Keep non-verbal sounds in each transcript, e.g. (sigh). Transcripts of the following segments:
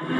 Hallo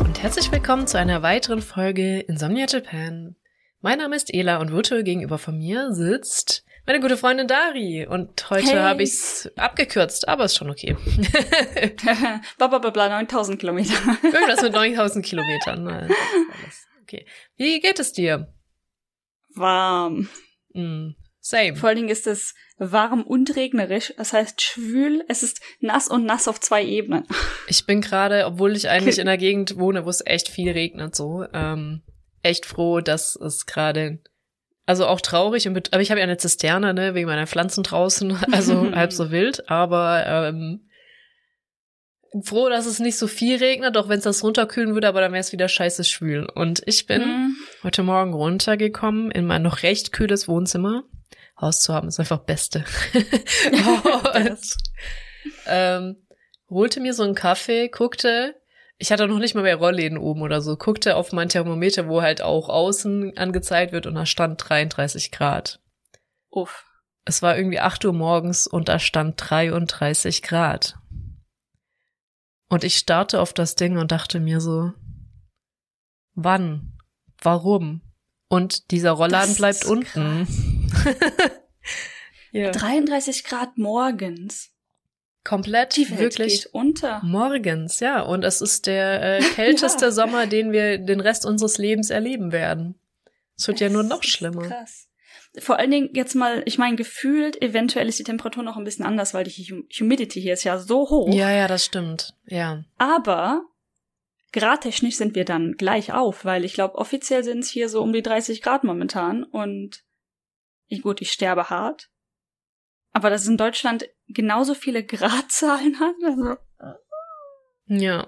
und herzlich willkommen zu einer weiteren Folge Insomnia Japan. Mein Name ist Ela und virtuell gegenüber von mir sitzt meine gute Freundin Dari. Und heute Hey. habe ich's abgekürzt, aber ist schon okay. (laughs) Blablabla, 9000 Kilometer. Irgendwas mit (laughs) 9000 Kilometern. Alles Okay. Wie geht es dir? Warm. Mm, same. Vor allen Dingen ist es warm und regnerisch. Das heißt schwül. Es ist nass und nass auf zwei Ebenen. Ich bin gerade, obwohl ich eigentlich (laughs) in einer Gegend wohne, wo es echt viel regnet, so, ähm, echt froh, dass es gerade, also auch traurig, aber ich habe ja eine Zisterne, ne, wegen meiner Pflanzen draußen, (laughs) also (laughs) halb so wild, aber ähm, froh, dass es nicht so viel regnet, auch wenn es das runterkühlen würde, aber dann wäre es wieder scheiße schwül. Und ich bin Mhm. heute Morgen runtergekommen in mein noch recht kühles Wohnzimmer. Haus zu haben ist einfach Beste. (laughs) und, ähm, holte mir so einen Kaffee, guckte, ich hatte noch nicht mal mehr Rollläden oben oder so, guckte auf mein Thermometer, wo halt auch außen angezeigt wird und da stand 33 Grad. Uff. Es war irgendwie 8 Uhr morgens und da stand 33 Grad. Und ich starrte auf das Ding und dachte mir so, wann? Warum? Und dieser Rollladen bleibt unten. (laughs) ja. 33 Grad morgens. Komplett Die Welt wirklich geht unter. morgens, ja. Und es ist der äh, (laughs) (laughs) kälteste Ja. Sommer, den wir den Rest unseres Lebens erleben werden. Es wird ja nur Es noch ist schlimmer. Krass. Vor allen Dingen jetzt mal, ich meine, gefühlt, eventuell ist die Temperatur noch ein bisschen anders, weil die Hum- Humidity hier ist ja so hoch. Ja, ja, das stimmt. Ja. Aber gradtechnisch sind wir dann gleich auf, weil ich glaube, offiziell sind es hier so um die 30 Grad momentan und ich, gut, ich sterbe hart. Aber dass es in Deutschland genauso viele (laughs) Gradzahlen hat, also Ja.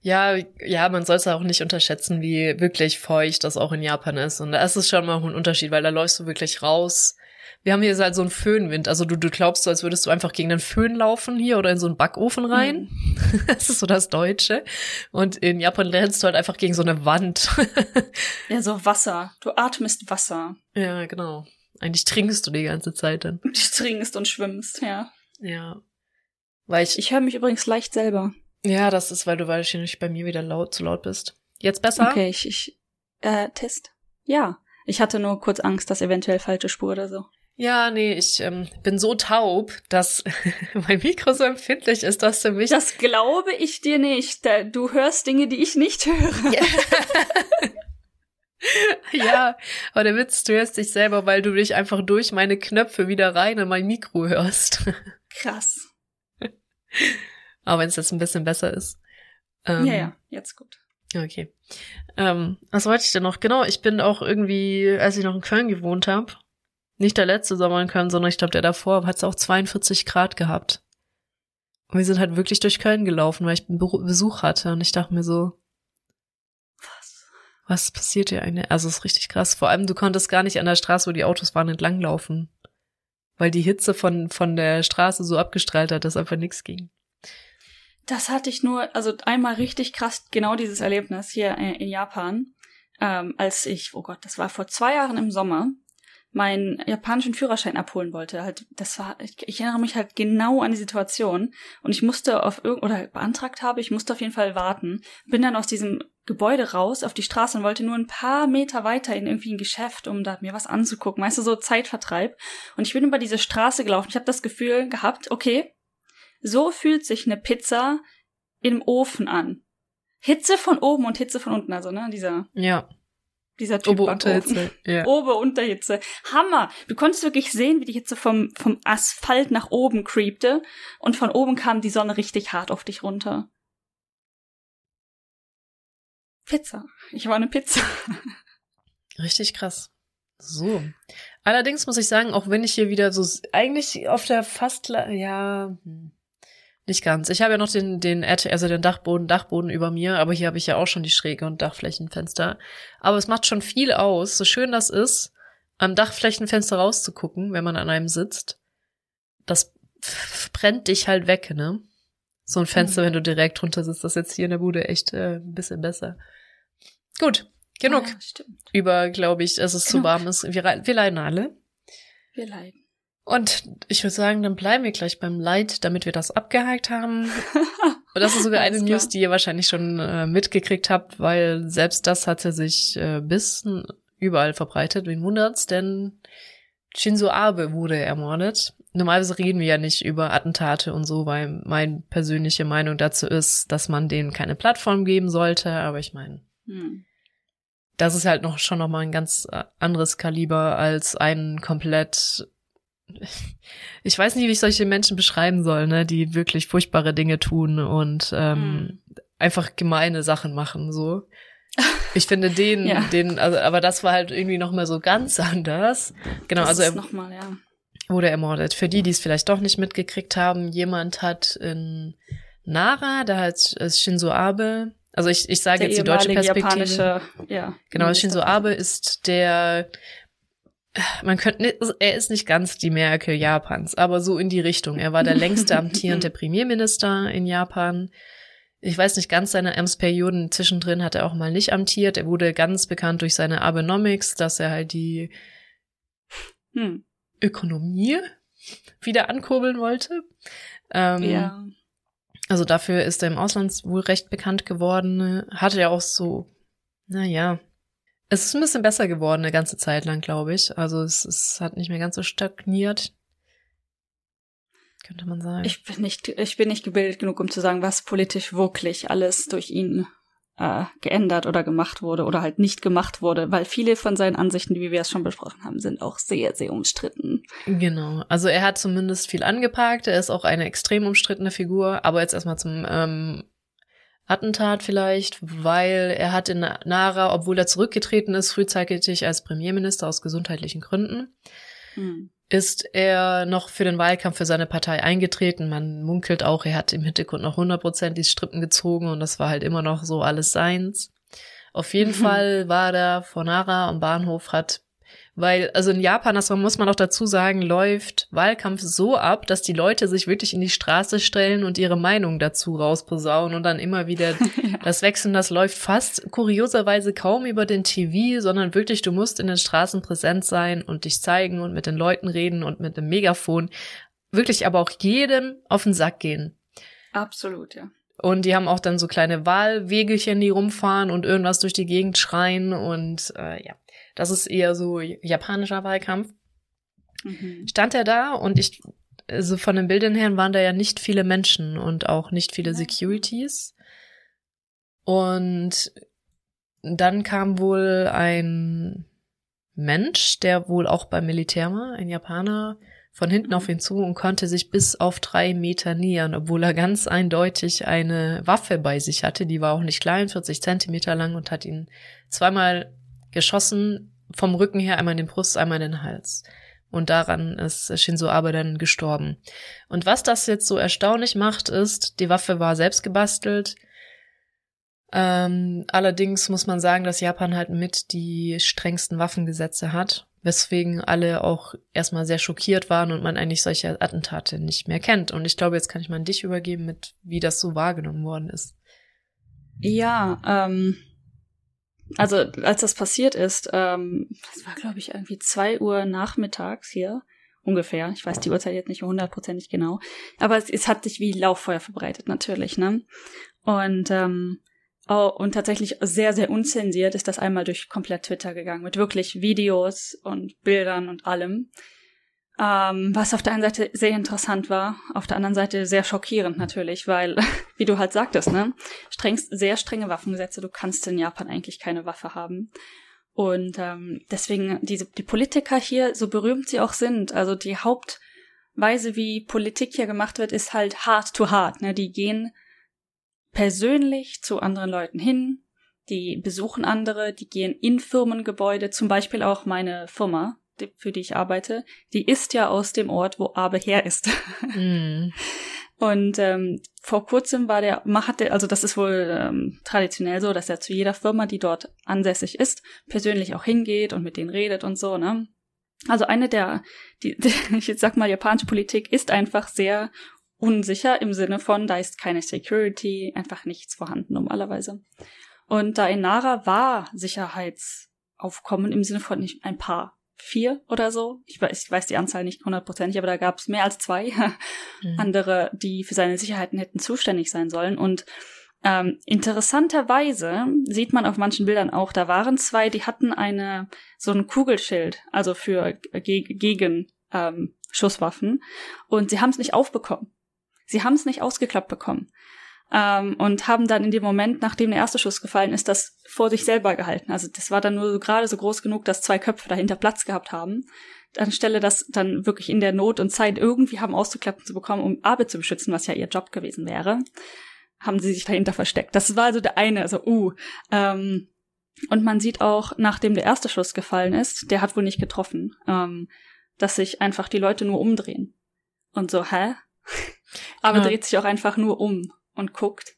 Ja, ja, man soll es auch nicht unterschätzen, wie wirklich feucht das auch in Japan ist. Und da ist es schon mal ein Unterschied, weil da läufst du wirklich raus. Wir haben hier halt so einen Föhnwind. Also du, du glaubst so, als würdest du einfach gegen den Föhn laufen hier oder in so einen Backofen rein. (laughs) Das ist so das Deutsche. Und in Japan rennst du halt einfach gegen so eine Wand. (laughs) ja, so Wasser. Du atmest Wasser. ja, genau. Eigentlich trinkst du die ganze Zeit dann. Du trinkst und schwimmst, ja. Ja. Weil ich, Ich höre mich übrigens leicht selber. ja, das ist, weil du wahrscheinlich bei mir wieder laut, zu laut bist. Jetzt besser? Okay, ich, ich, äh, Test. Ja. Ich hatte nur kurz Angst, dass eventuell falsche Spur oder so. Ja, nee, ich ähm, bin so taub, dass (laughs) mein Mikro so empfindlich ist, dass du mich. Das glaube ich dir nicht. Du hörst Dinge, die ich nicht höre. (laughs) ja, aber der Witz, du hörst dich selber, weil du dich einfach durch meine Knöpfe wieder rein in mein Mikro hörst. (laughs) Krass. aber wenn es jetzt ein bisschen besser ist. Ähm, ja, ja, jetzt gut. Okay. Ähm, was wollte ich denn noch? Genau, ich bin auch irgendwie, als ich noch in Köln gewohnt habe, nicht der letzte Sommer in Köln, sondern ich glaube der davor, hat es auch 42 Grad gehabt. Und wir sind halt wirklich durch Köln gelaufen, weil ich Besuch hatte. Und ich dachte mir so, Was? was passiert hier eigentlich? Also es ist richtig krass. Vor allem, du konntest gar nicht an der Straße, wo die Autos waren, entlanglaufen. Weil die Hitze von, von der Straße so abgestrahlt hat, dass einfach nichts ging. Das hatte ich nur, also einmal richtig krass, genau dieses Erlebnis hier in Japan, ähm, als ich, oh Gott, das war vor zwei Jahren im Sommer, meinen japanischen Führerschein abholen wollte. Halt, das war, ich, ich erinnere mich halt genau an die Situation und ich musste auf irgend oder beantragt habe, ich musste auf jeden Fall warten. Bin dann aus diesem Gebäude raus auf die Straße und wollte nur ein paar Meter weiter in irgendwie ein Geschäft, um da mir was anzugucken. Weißt du, so Zeitvertreib. Und ich bin über diese Straße gelaufen. Ich habe das Gefühl gehabt, okay, so fühlt sich eine Pizza im Ofen an. Hitze von oben und Hitze von unten, also ne, dieser Ja. dieser Typ (laughs) Ober. Unterhitze. Ja. Ober Unterhitze. Hammer. Du konntest wirklich sehen, wie die Hitze vom vom Asphalt nach oben creepte und von oben kam die Sonne richtig hart auf dich runter. Pizza. Ich war eine Pizza. Richtig krass. So. Allerdings muss ich sagen, auch wenn ich hier wieder so eigentlich auf der fast ja hm, nicht ganz. Ich habe ja noch den den also den Dachboden Dachboden über mir, aber hier habe ich ja auch schon die Schräge und Dachflächenfenster. Aber es macht schon viel aus, so schön das ist, am Dachflächenfenster rauszugucken, wenn man an einem sitzt. Das brennt dich halt weg, ne? So ein Fenster, mhm. wenn du direkt drunter sitzt, das ist jetzt hier in der Bude echt äh, ein bisschen besser. Gut, genug. Ah, ja, Über, glaube ich, dass es genug. zu warm ist. Wir, wir leiden alle. Wir leiden. Und ich würde sagen, dann bleiben wir gleich beim Leid, damit wir das abgehakt haben. (laughs) Und das ist sogar eine News, die ihr wahrscheinlich schon äh, mitgekriegt habt, weil selbst das hatte sich äh, bis überall verbreitet. Wen wundert's? Denn Shinzo Abe wurde ermordet. Normalerweise reden wir ja nicht über Attentate und so, weil meine persönliche Meinung dazu ist, dass man denen keine Plattform geben sollte. Aber ich meine, hm. das ist halt noch schon noch mal ein ganz äh, anderes Kaliber als ein komplett (laughs) ich weiß nicht, wie ich solche Menschen beschreiben soll, ne, die wirklich furchtbare Dinge tun und ähm, hm. einfach gemeine Sachen machen, so. Ich finde (laughs) den, ja. den, also, aber das war halt irgendwie noch mal so ganz (laughs) anders. Genau, das also er noch mal, ja. wurde ermordet. Für die, die es vielleicht doch nicht mitgekriegt haben, jemand hat in Nara, da hat Shinzo Abe, also ich, ich sage der jetzt die deutsche Perspektive. Ja, genau, Shinzo Abe ist der man könnte, er ist nicht ganz die Merkel Japans, aber so in die Richtung. Er war der längste (laughs) amtierende Premierminister in Japan. Ich weiß nicht ganz seine Amtsperioden. Zwischendrin hat er auch mal nicht amtiert. Er wurde ganz bekannt durch seine Abenomics, dass er halt die hm. Ökonomie wieder ankurbeln wollte. Ähm, ja. Also dafür ist er im Ausland wohl recht bekannt geworden. Hatte ja auch so, naja, es ist ein bisschen besser geworden eine ganze Zeit lang, glaube ich. Also es, es hat nicht mehr ganz so stagniert. Könnte man sagen. Ich bin nicht, ich bin nicht gebildet genug, um zu sagen, was politisch wirklich alles durch ihn äh, geändert oder gemacht wurde oder halt nicht gemacht wurde, weil viele von seinen Ansichten, wie wir es schon besprochen haben, sind auch sehr, sehr umstritten. Genau. Also er hat zumindest viel angepackt. Er ist auch eine extrem umstrittene Figur. Aber jetzt erstmal zum ähm, Attentat vielleicht, weil er hat in Nara, obwohl er zurückgetreten ist, frühzeitig als Premierminister aus gesundheitlichen Gründen, hm. Ist er noch für den Wahlkampf für seine Partei eingetreten. Man munkelt auch, er hat im Hintergrund noch 100% die Strippen gezogen und das war halt immer noch so alles seins. Auf jeden (laughs) Fall war der vor Nara am Bahnhof, hat weil, also in Japan, das muss man auch dazu sagen, läuft Wahlkampf so ab, dass die Leute sich wirklich in die Straße stellen und ihre Meinung dazu rausposaunen und dann immer wieder (laughs) ja. das Wechseln, das läuft fast kurioserweise kaum über den TV, sondern wirklich, du musst in den Straßen präsent sein und dich zeigen und mit den Leuten reden und mit dem Megafon. Wirklich aber auch jedem auf den Sack gehen. Absolut, ja. Und die haben auch dann so kleine Wahlwegelchen, die rumfahren und irgendwas durch die Gegend schreien und äh, ja. Das ist eher so japanischer Wahlkampf. Mhm. Stand er da und ich, also von den Bildern her waren da ja nicht viele Menschen und auch nicht viele Securities. Und dann kam wohl ein Mensch, der wohl auch beim Militär war, ein Japaner, von hinten auf mhm. ihn zu und konnte sich bis auf drei Meter nähern, obwohl er ganz eindeutig eine Waffe bei sich hatte. Die war auch nicht klein, 40 Zentimeter lang und hat ihn zweimal geschossen vom Rücken her, einmal in den Brust, einmal in den Hals. Und daran ist Shinzo Abe dann gestorben. Und was das jetzt so erstaunlich macht, ist, die Waffe war selbst gebastelt. Ähm, allerdings muss man sagen, dass Japan halt mit die strengsten Waffengesetze hat, weswegen alle auch erstmal sehr schockiert waren und man eigentlich solche Attentate nicht mehr kennt. Und ich glaube, jetzt kann ich mal an dich übergeben, mit wie das so wahrgenommen worden ist. Ja, ähm, also als das passiert ist, ähm, das war glaube ich irgendwie zwei Uhr nachmittags hier ungefähr. Ich weiß die Uhrzeit jetzt nicht hundertprozentig genau, aber es, es, hat sich wie Lauffeuer verbreitet natürlich, ne? Und ähm, oh, und tatsächlich sehr sehr unzensiert ist das einmal durch komplett Twitter gegangen mit wirklich Videos und Bildern und allem. Ähm, was auf der einen Seite sehr interessant war, auf der anderen Seite sehr schockierend natürlich, weil, (laughs) wie du halt sagtest, ne, strengst, sehr strenge Waffengesetze, du kannst in Japan eigentlich keine Waffe haben. Und ähm, deswegen, diese, die Politiker hier, so berühmt sie auch sind, also die Hauptweise, wie Politik hier gemacht wird, ist halt hard to hard. Ne? Die gehen persönlich zu anderen Leuten hin, die besuchen andere, die gehen in Firmengebäude, zum Beispiel auch meine Firma, für die ich arbeite, die ist ja aus dem Ort, wo Abe her ist. Mm. (laughs) Und ähm, vor kurzem war der, hat der, also das ist wohl ähm, traditionell so, dass er zu jeder Firma, die dort ansässig ist, persönlich auch hingeht und mit denen redet und so, ne? Also eine der, die, die, (laughs) ich jetzt sag mal, japanische Politik ist einfach sehr unsicher im Sinne von, da ist keine Security, einfach nichts vorhanden normalerweise. Und da in Nara war Sicherheitsaufkommen im Sinne von nicht ein paar, vier oder so. Ich weiß, ich weiß die Anzahl nicht hundertprozentig, aber da gab es mehr als zwei (laughs) mhm. andere, die für seine Sicherheiten hätten zuständig sein sollen. Und ähm, interessanterweise sieht man auf manchen Bildern auch, da waren zwei, die hatten eine so ein Kugelschild, also für ge gegen ähm, Schusswaffen, und sie haben es nicht aufbekommen. Sie haben es nicht ausgeklappt bekommen. Ähm, und haben dann in dem Moment, nachdem der erste Schuss gefallen ist, das vor sich selber gehalten. Also das war dann nur so gerade so groß genug, dass zwei Köpfe dahinter Platz gehabt haben. Anstelle das dann wirklich in der Not und Zeit irgendwie haben auszuklappen zu bekommen, um Abe zu beschützen, was ja ihr Job gewesen wäre, haben sie sich dahinter versteckt. Das war also der eine, also uh. Ähm, und man sieht auch, nachdem der erste Schuss gefallen ist, der hat wohl nicht getroffen, ähm, dass sich einfach die Leute nur umdrehen. Und so, hä? (laughs) Aber ja. dreht sich auch einfach nur um und guckt.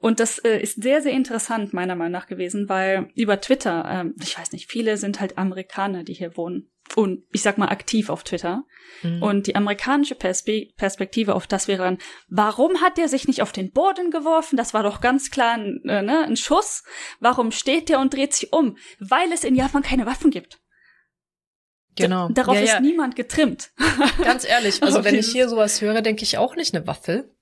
Und das äh, ist sehr, sehr interessant meiner Meinung nach gewesen, weil über Twitter, ähm, ich weiß nicht, viele sind halt Amerikaner, die hier wohnen. Und ich sag mal aktiv auf Twitter. Mhm. Und die amerikanische Perspe Perspektive auf das wäre dann, warum hat der sich nicht auf den Boden geworfen? Das war doch ganz klar ein, äh, ne, ein Schuss. Warum steht der und dreht sich um? Weil es in Japan keine Waffen gibt. Genau. D darauf ja, ja. ist niemand getrimmt. Ganz ehrlich, also (laughs) wenn ich hier sowas höre, denke ich auch nicht eine Waffe.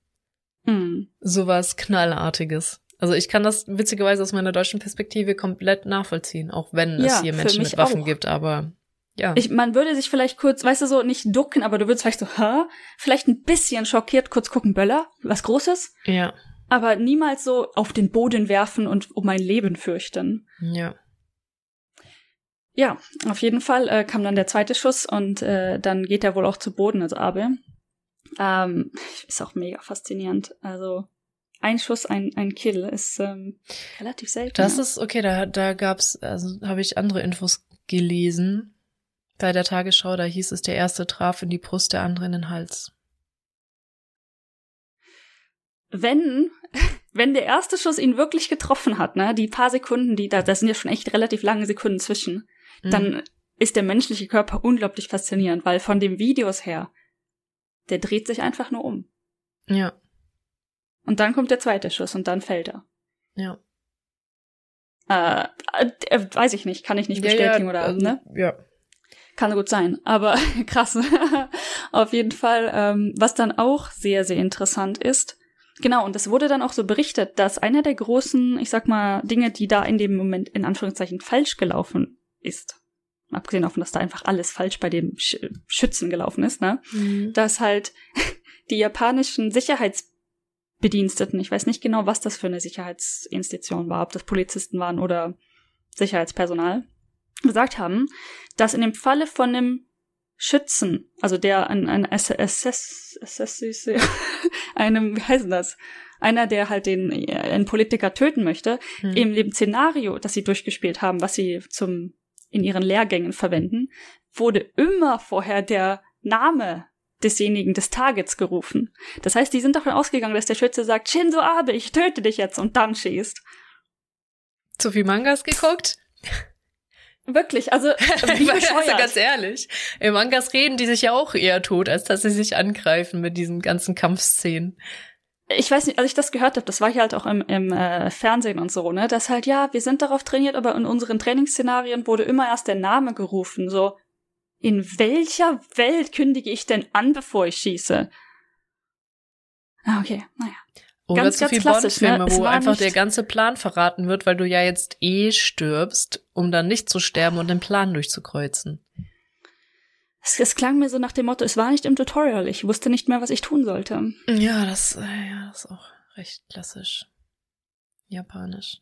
Mhm. Sowas Knallartiges. Also ich kann das witzigerweise aus meiner deutschen Perspektive komplett nachvollziehen, auch wenn ja, es hier Menschen mit Waffen auch. gibt, aber ja. Ich, man würde sich vielleicht kurz, weißt du, so nicht ducken, aber du würdest vielleicht so, hä? Vielleicht ein bisschen schockiert kurz gucken, Böller, was Großes. Ja. Aber niemals so auf den Boden werfen und um mein Leben fürchten. Ja. Ja, auf jeden Fall äh, kam dann der zweite Schuss und äh, dann geht er wohl auch zu Boden, also Abe. Ähm, ist auch mega faszinierend. Also ein Schuss, ein, ein Kill ist ähm, relativ selten. Das ist, okay, da, da gab's, also habe ich andere Infos gelesen. Bei der Tagesschau, da hieß es, der erste traf in die Brust, der andere in den Hals. Wenn, (laughs) wenn der erste Schuss ihn wirklich getroffen hat, ne, die paar Sekunden, die da, das sind ja schon echt relativ lange Sekunden zwischen, mhm. dann ist der menschliche Körper unglaublich faszinierend, weil von den Videos her, der dreht sich einfach nur um. Ja. Und dann kommt der zweite Schuss und dann fällt er. Ja. Äh, äh, weiß ich nicht, kann ich nicht bestätigen ja, ja, oder, also, ne? Ja. Kann gut sein, aber (laughs) krass. (laughs) Auf jeden Fall, ähm, was dann auch sehr, sehr interessant ist, Genau, und es wurde dann auch so berichtet, dass einer der großen, ich sag mal, Dinge, die da in dem Moment in Anführungszeichen falsch gelaufen ist, abgesehen davon, dass da einfach alles falsch bei dem Sch Schützen gelaufen ist, ne? Mhm. Dass halt (laughs) die japanischen Sicherheitsbediensteten, ich weiß nicht genau, was das für eine Sicherheitsinstitution war, ob das Polizisten waren oder Sicherheitspersonal, gesagt haben, dass in dem Falle von einem Schützen, also der ein, ein Assess, Assess, einem, wie heißt das? Einer, der halt den einen Politiker töten möchte, hm. im dem Szenario, das sie durchgespielt haben, was sie zum in ihren Lehrgängen verwenden, wurde immer vorher der Name desjenigen des Targets gerufen. Das heißt, die sind davon ausgegangen, dass der Schütze sagt, Shinzo Abe, ich töte dich jetzt und dann schießt. Zu viel Mangas geguckt? (laughs) Wirklich, also (laughs) wie also ganz ehrlich, im Mangas reden die sich ja auch eher tot, als dass sie sich angreifen mit diesen ganzen Kampfszenen ich weiß nicht, als ich das gehört habe, das war ja halt auch im, im äh, Fernsehen und so, ne, dass halt, ja, wir sind darauf trainiert, aber in unseren Trainingsszenarien wurde immer erst der Name gerufen, so, in welcher Welt kündige ich denn an, bevor ich schieße? Ah, okay, naja. Oder ganz, zu viel Bond-Filme, ne? wo einfach der ganze Plan verraten wird, weil du ja jetzt eh stirbst, um dann nicht zu sterben und den Plan durchzukreuzen. Es, es, klang mir so nach dem Motto, es war nicht im Tutorial, ich wusste nicht mehr, was ich tun sollte. Ja, das, äh, ja, das ist auch recht klassisch. Japanisch.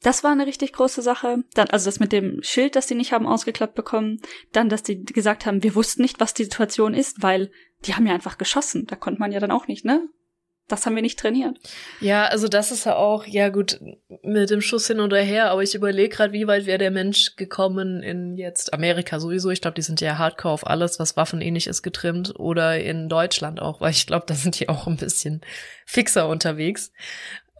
Das war eine richtig große Sache. Dann, also das mit dem Schild, das die nicht haben ausgeklappt bekommen. Dann, dass die gesagt haben, wir wussten nicht, was die Situation ist, weil die haben ja einfach geschossen. Da konnte man ja dann auch nicht, ne? Das haben wir nicht trainiert. Ja, also das ist ja auch, ja gut, mit dem Schuss hin oder her, aber ich überlege gerade, wie weit wäre der Mensch gekommen in jetzt Amerika sowieso. Ich glaube, die sind ja hardcore auf alles, was waffenähnlich ist, getrimmt. Oder in Deutschland auch, weil ich glaube, da sind die auch ein bisschen fixer unterwegs.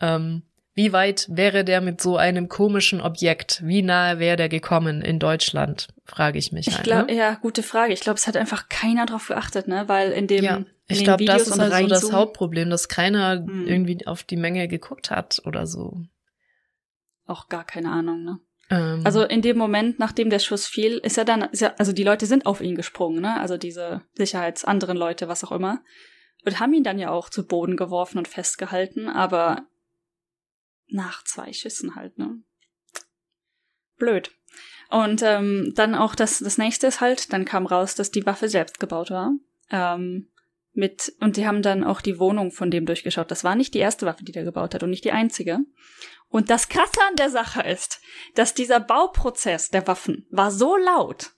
Ähm, Wie weit wäre der mit so einem komischen Objekt? Wie nahe wäre der gekommen in Deutschland? Frage ich mich. Ich halt, glaube, ne? ja, gute Frage. Ich glaube, es hat einfach keiner drauf geachtet, ne? Weil in dem Ja, ich glaube, das ist und also das Hauptproblem, dass keiner Hm. irgendwie auf die Menge geguckt hat oder so. auch gar keine Ahnung, ne? Ähm, Also in dem Moment, nachdem der Schuss fiel, ist er dann, ist er, also die Leute sind auf ihn gesprungen, ne? Also diese Sicherheits anderen Leute, was auch immer. Und haben ihn dann ja auch zu Boden geworfen und festgehalten, aber nach zwei Schüssen halt, ne? Blöd. Und ähm, dann auch das, das nächste ist halt, dann kam raus, dass die Waffe selbst gebaut war. Ähm, mit, und die haben dann auch die Wohnung von dem durchgeschaut. Das war nicht die erste Waffe, die der gebaut hat und nicht die einzige. Und das Krasse an der Sache ist, dass dieser Bauprozess der Waffen war so laut,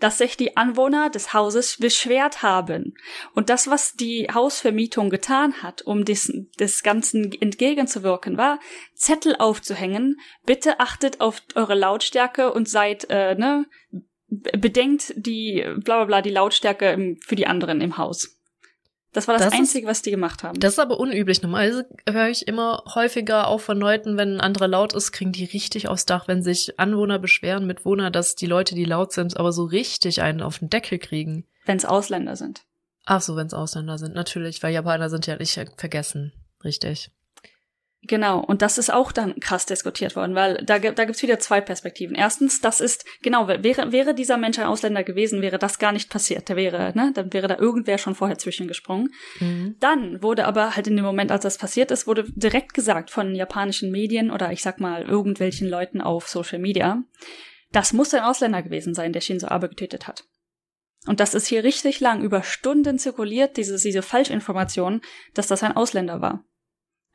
dass sich die Anwohner des Hauses beschwert haben. Und das, was die Hausvermietung getan hat, um des, des Ganzen entgegenzuwirken, war, Zettel aufzuhängen. Bitte achtet auf eure Lautstärke und seid, äh, ne, bedenkt die, bla bla bla, die Lautstärke im, für die anderen im Haus. Das war das, Das ist- Einzige, was die gemacht haben. das ist aber unüblich. Normalerweise höre ich immer häufiger auch von Leuten, wenn ein anderer laut ist, kriegen die richtig aufs Dach, wenn sich Anwohner beschweren, Mitwohner, dass die Leute, die laut sind, aber so richtig einen auf den Deckel kriegen. Wenn es Ausländer sind. Ach so, wenn es Ausländer sind, natürlich, weil Japaner sind ja nicht vergessen. Richtig. Genau, und das ist auch dann krass diskutiert worden, weil da, da gibt's wieder zwei Perspektiven. Erstens, das ist, genau, wäre, wäre dieser Mensch ein Ausländer gewesen, wäre das gar nicht passiert. Der wäre, ne, dann wäre da irgendwer schon vorher zwischengesprungen. Mhm. Dann wurde aber halt in dem Moment, als das passiert ist, wurde direkt gesagt von japanischen Medien oder ich sag mal irgendwelchen Leuten auf Social Media, das muss ein Ausländer gewesen sein, der Shinzo Abe getötet hat. Und das ist hier richtig lang über Stunden zirkuliert, diese, diese Falschinformation, dass das ein Ausländer war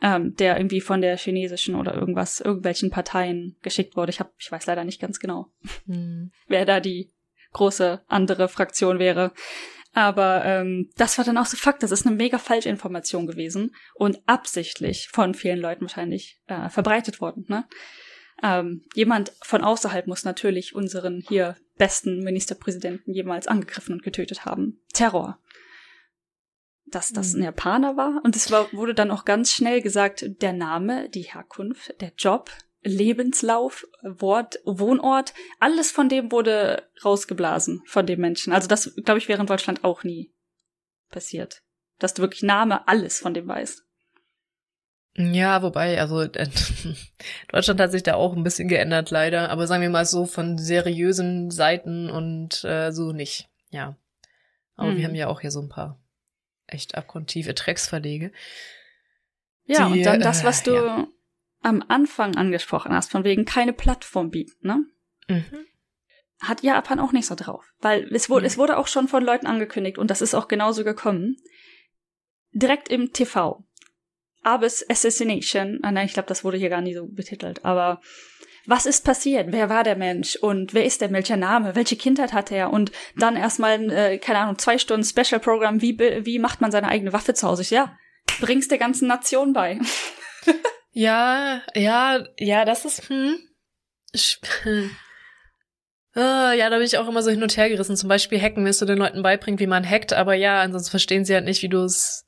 ähm, der irgendwie von der chinesischen oder irgendwas, irgendwelchen Parteien geschickt wurde. Ich hab, ich weiß leider nicht ganz genau, Mhm. (laughs) wer da die große andere Fraktion wäre. Aber ähm, das war dann auch so Fakt, das ist eine mega Falschinformation gewesen und absichtlich von vielen Leuten wahrscheinlich äh, verbreitet worden. Ne? Ähm, jemand von außerhalb muss natürlich unseren hier besten Ministerpräsidenten jemals angegriffen und getötet haben. Terror dass das ein Mhm. Japaner war. Und es war, wurde dann auch ganz schnell gesagt, der Name, die Herkunft, der Job, Lebenslauf, Wort, Wohnort, alles von dem wurde rausgeblasen von dem Menschen. Also das, glaube ich, wäre in Deutschland auch nie passiert. Dass du wirklich Name, alles von dem weißt. Ja, wobei, also (laughs) Deutschland hat sich da auch ein bisschen geändert, leider. Aber sagen wir mal so von seriösen Seiten und äh, so nicht. Ja. Aber Mhm. wir haben ja auch hier so ein paar echt abgrundtiefe Drecksverlege. Ja, Die, und dann das, äh, was du ja. am Anfang angesprochen hast, von wegen keine Plattform bieten, ne? Mhm. hat Japan auch nicht so drauf. Weil es wurde, Mhm. es wurde auch schon von Leuten angekündigt und das ist auch genauso gekommen. Direkt im TV. Abes Assassination. Ah nein, ich glaube, das wurde hier gar nicht so betitelt. Aber was ist passiert? Wer war der Mensch? Und wer ist der? Welcher Name? Welche Kindheit hat er? Und dann erstmal, äh, keine Ahnung, zwei Stunden Special Program. Wie, wie macht man seine eigene Waffe zu Hause? Ich, ja, bring's der ganzen Nation bei. (laughs) Ja, ja, ja, das ist, hm. Ich, Ah, ja, da bin ich auch immer so hin und her gerissen. Zum Beispiel hacken, willst du den Leuten beibringen, wie man hackt, aber ja, ansonsten verstehen sie halt nicht, wie du es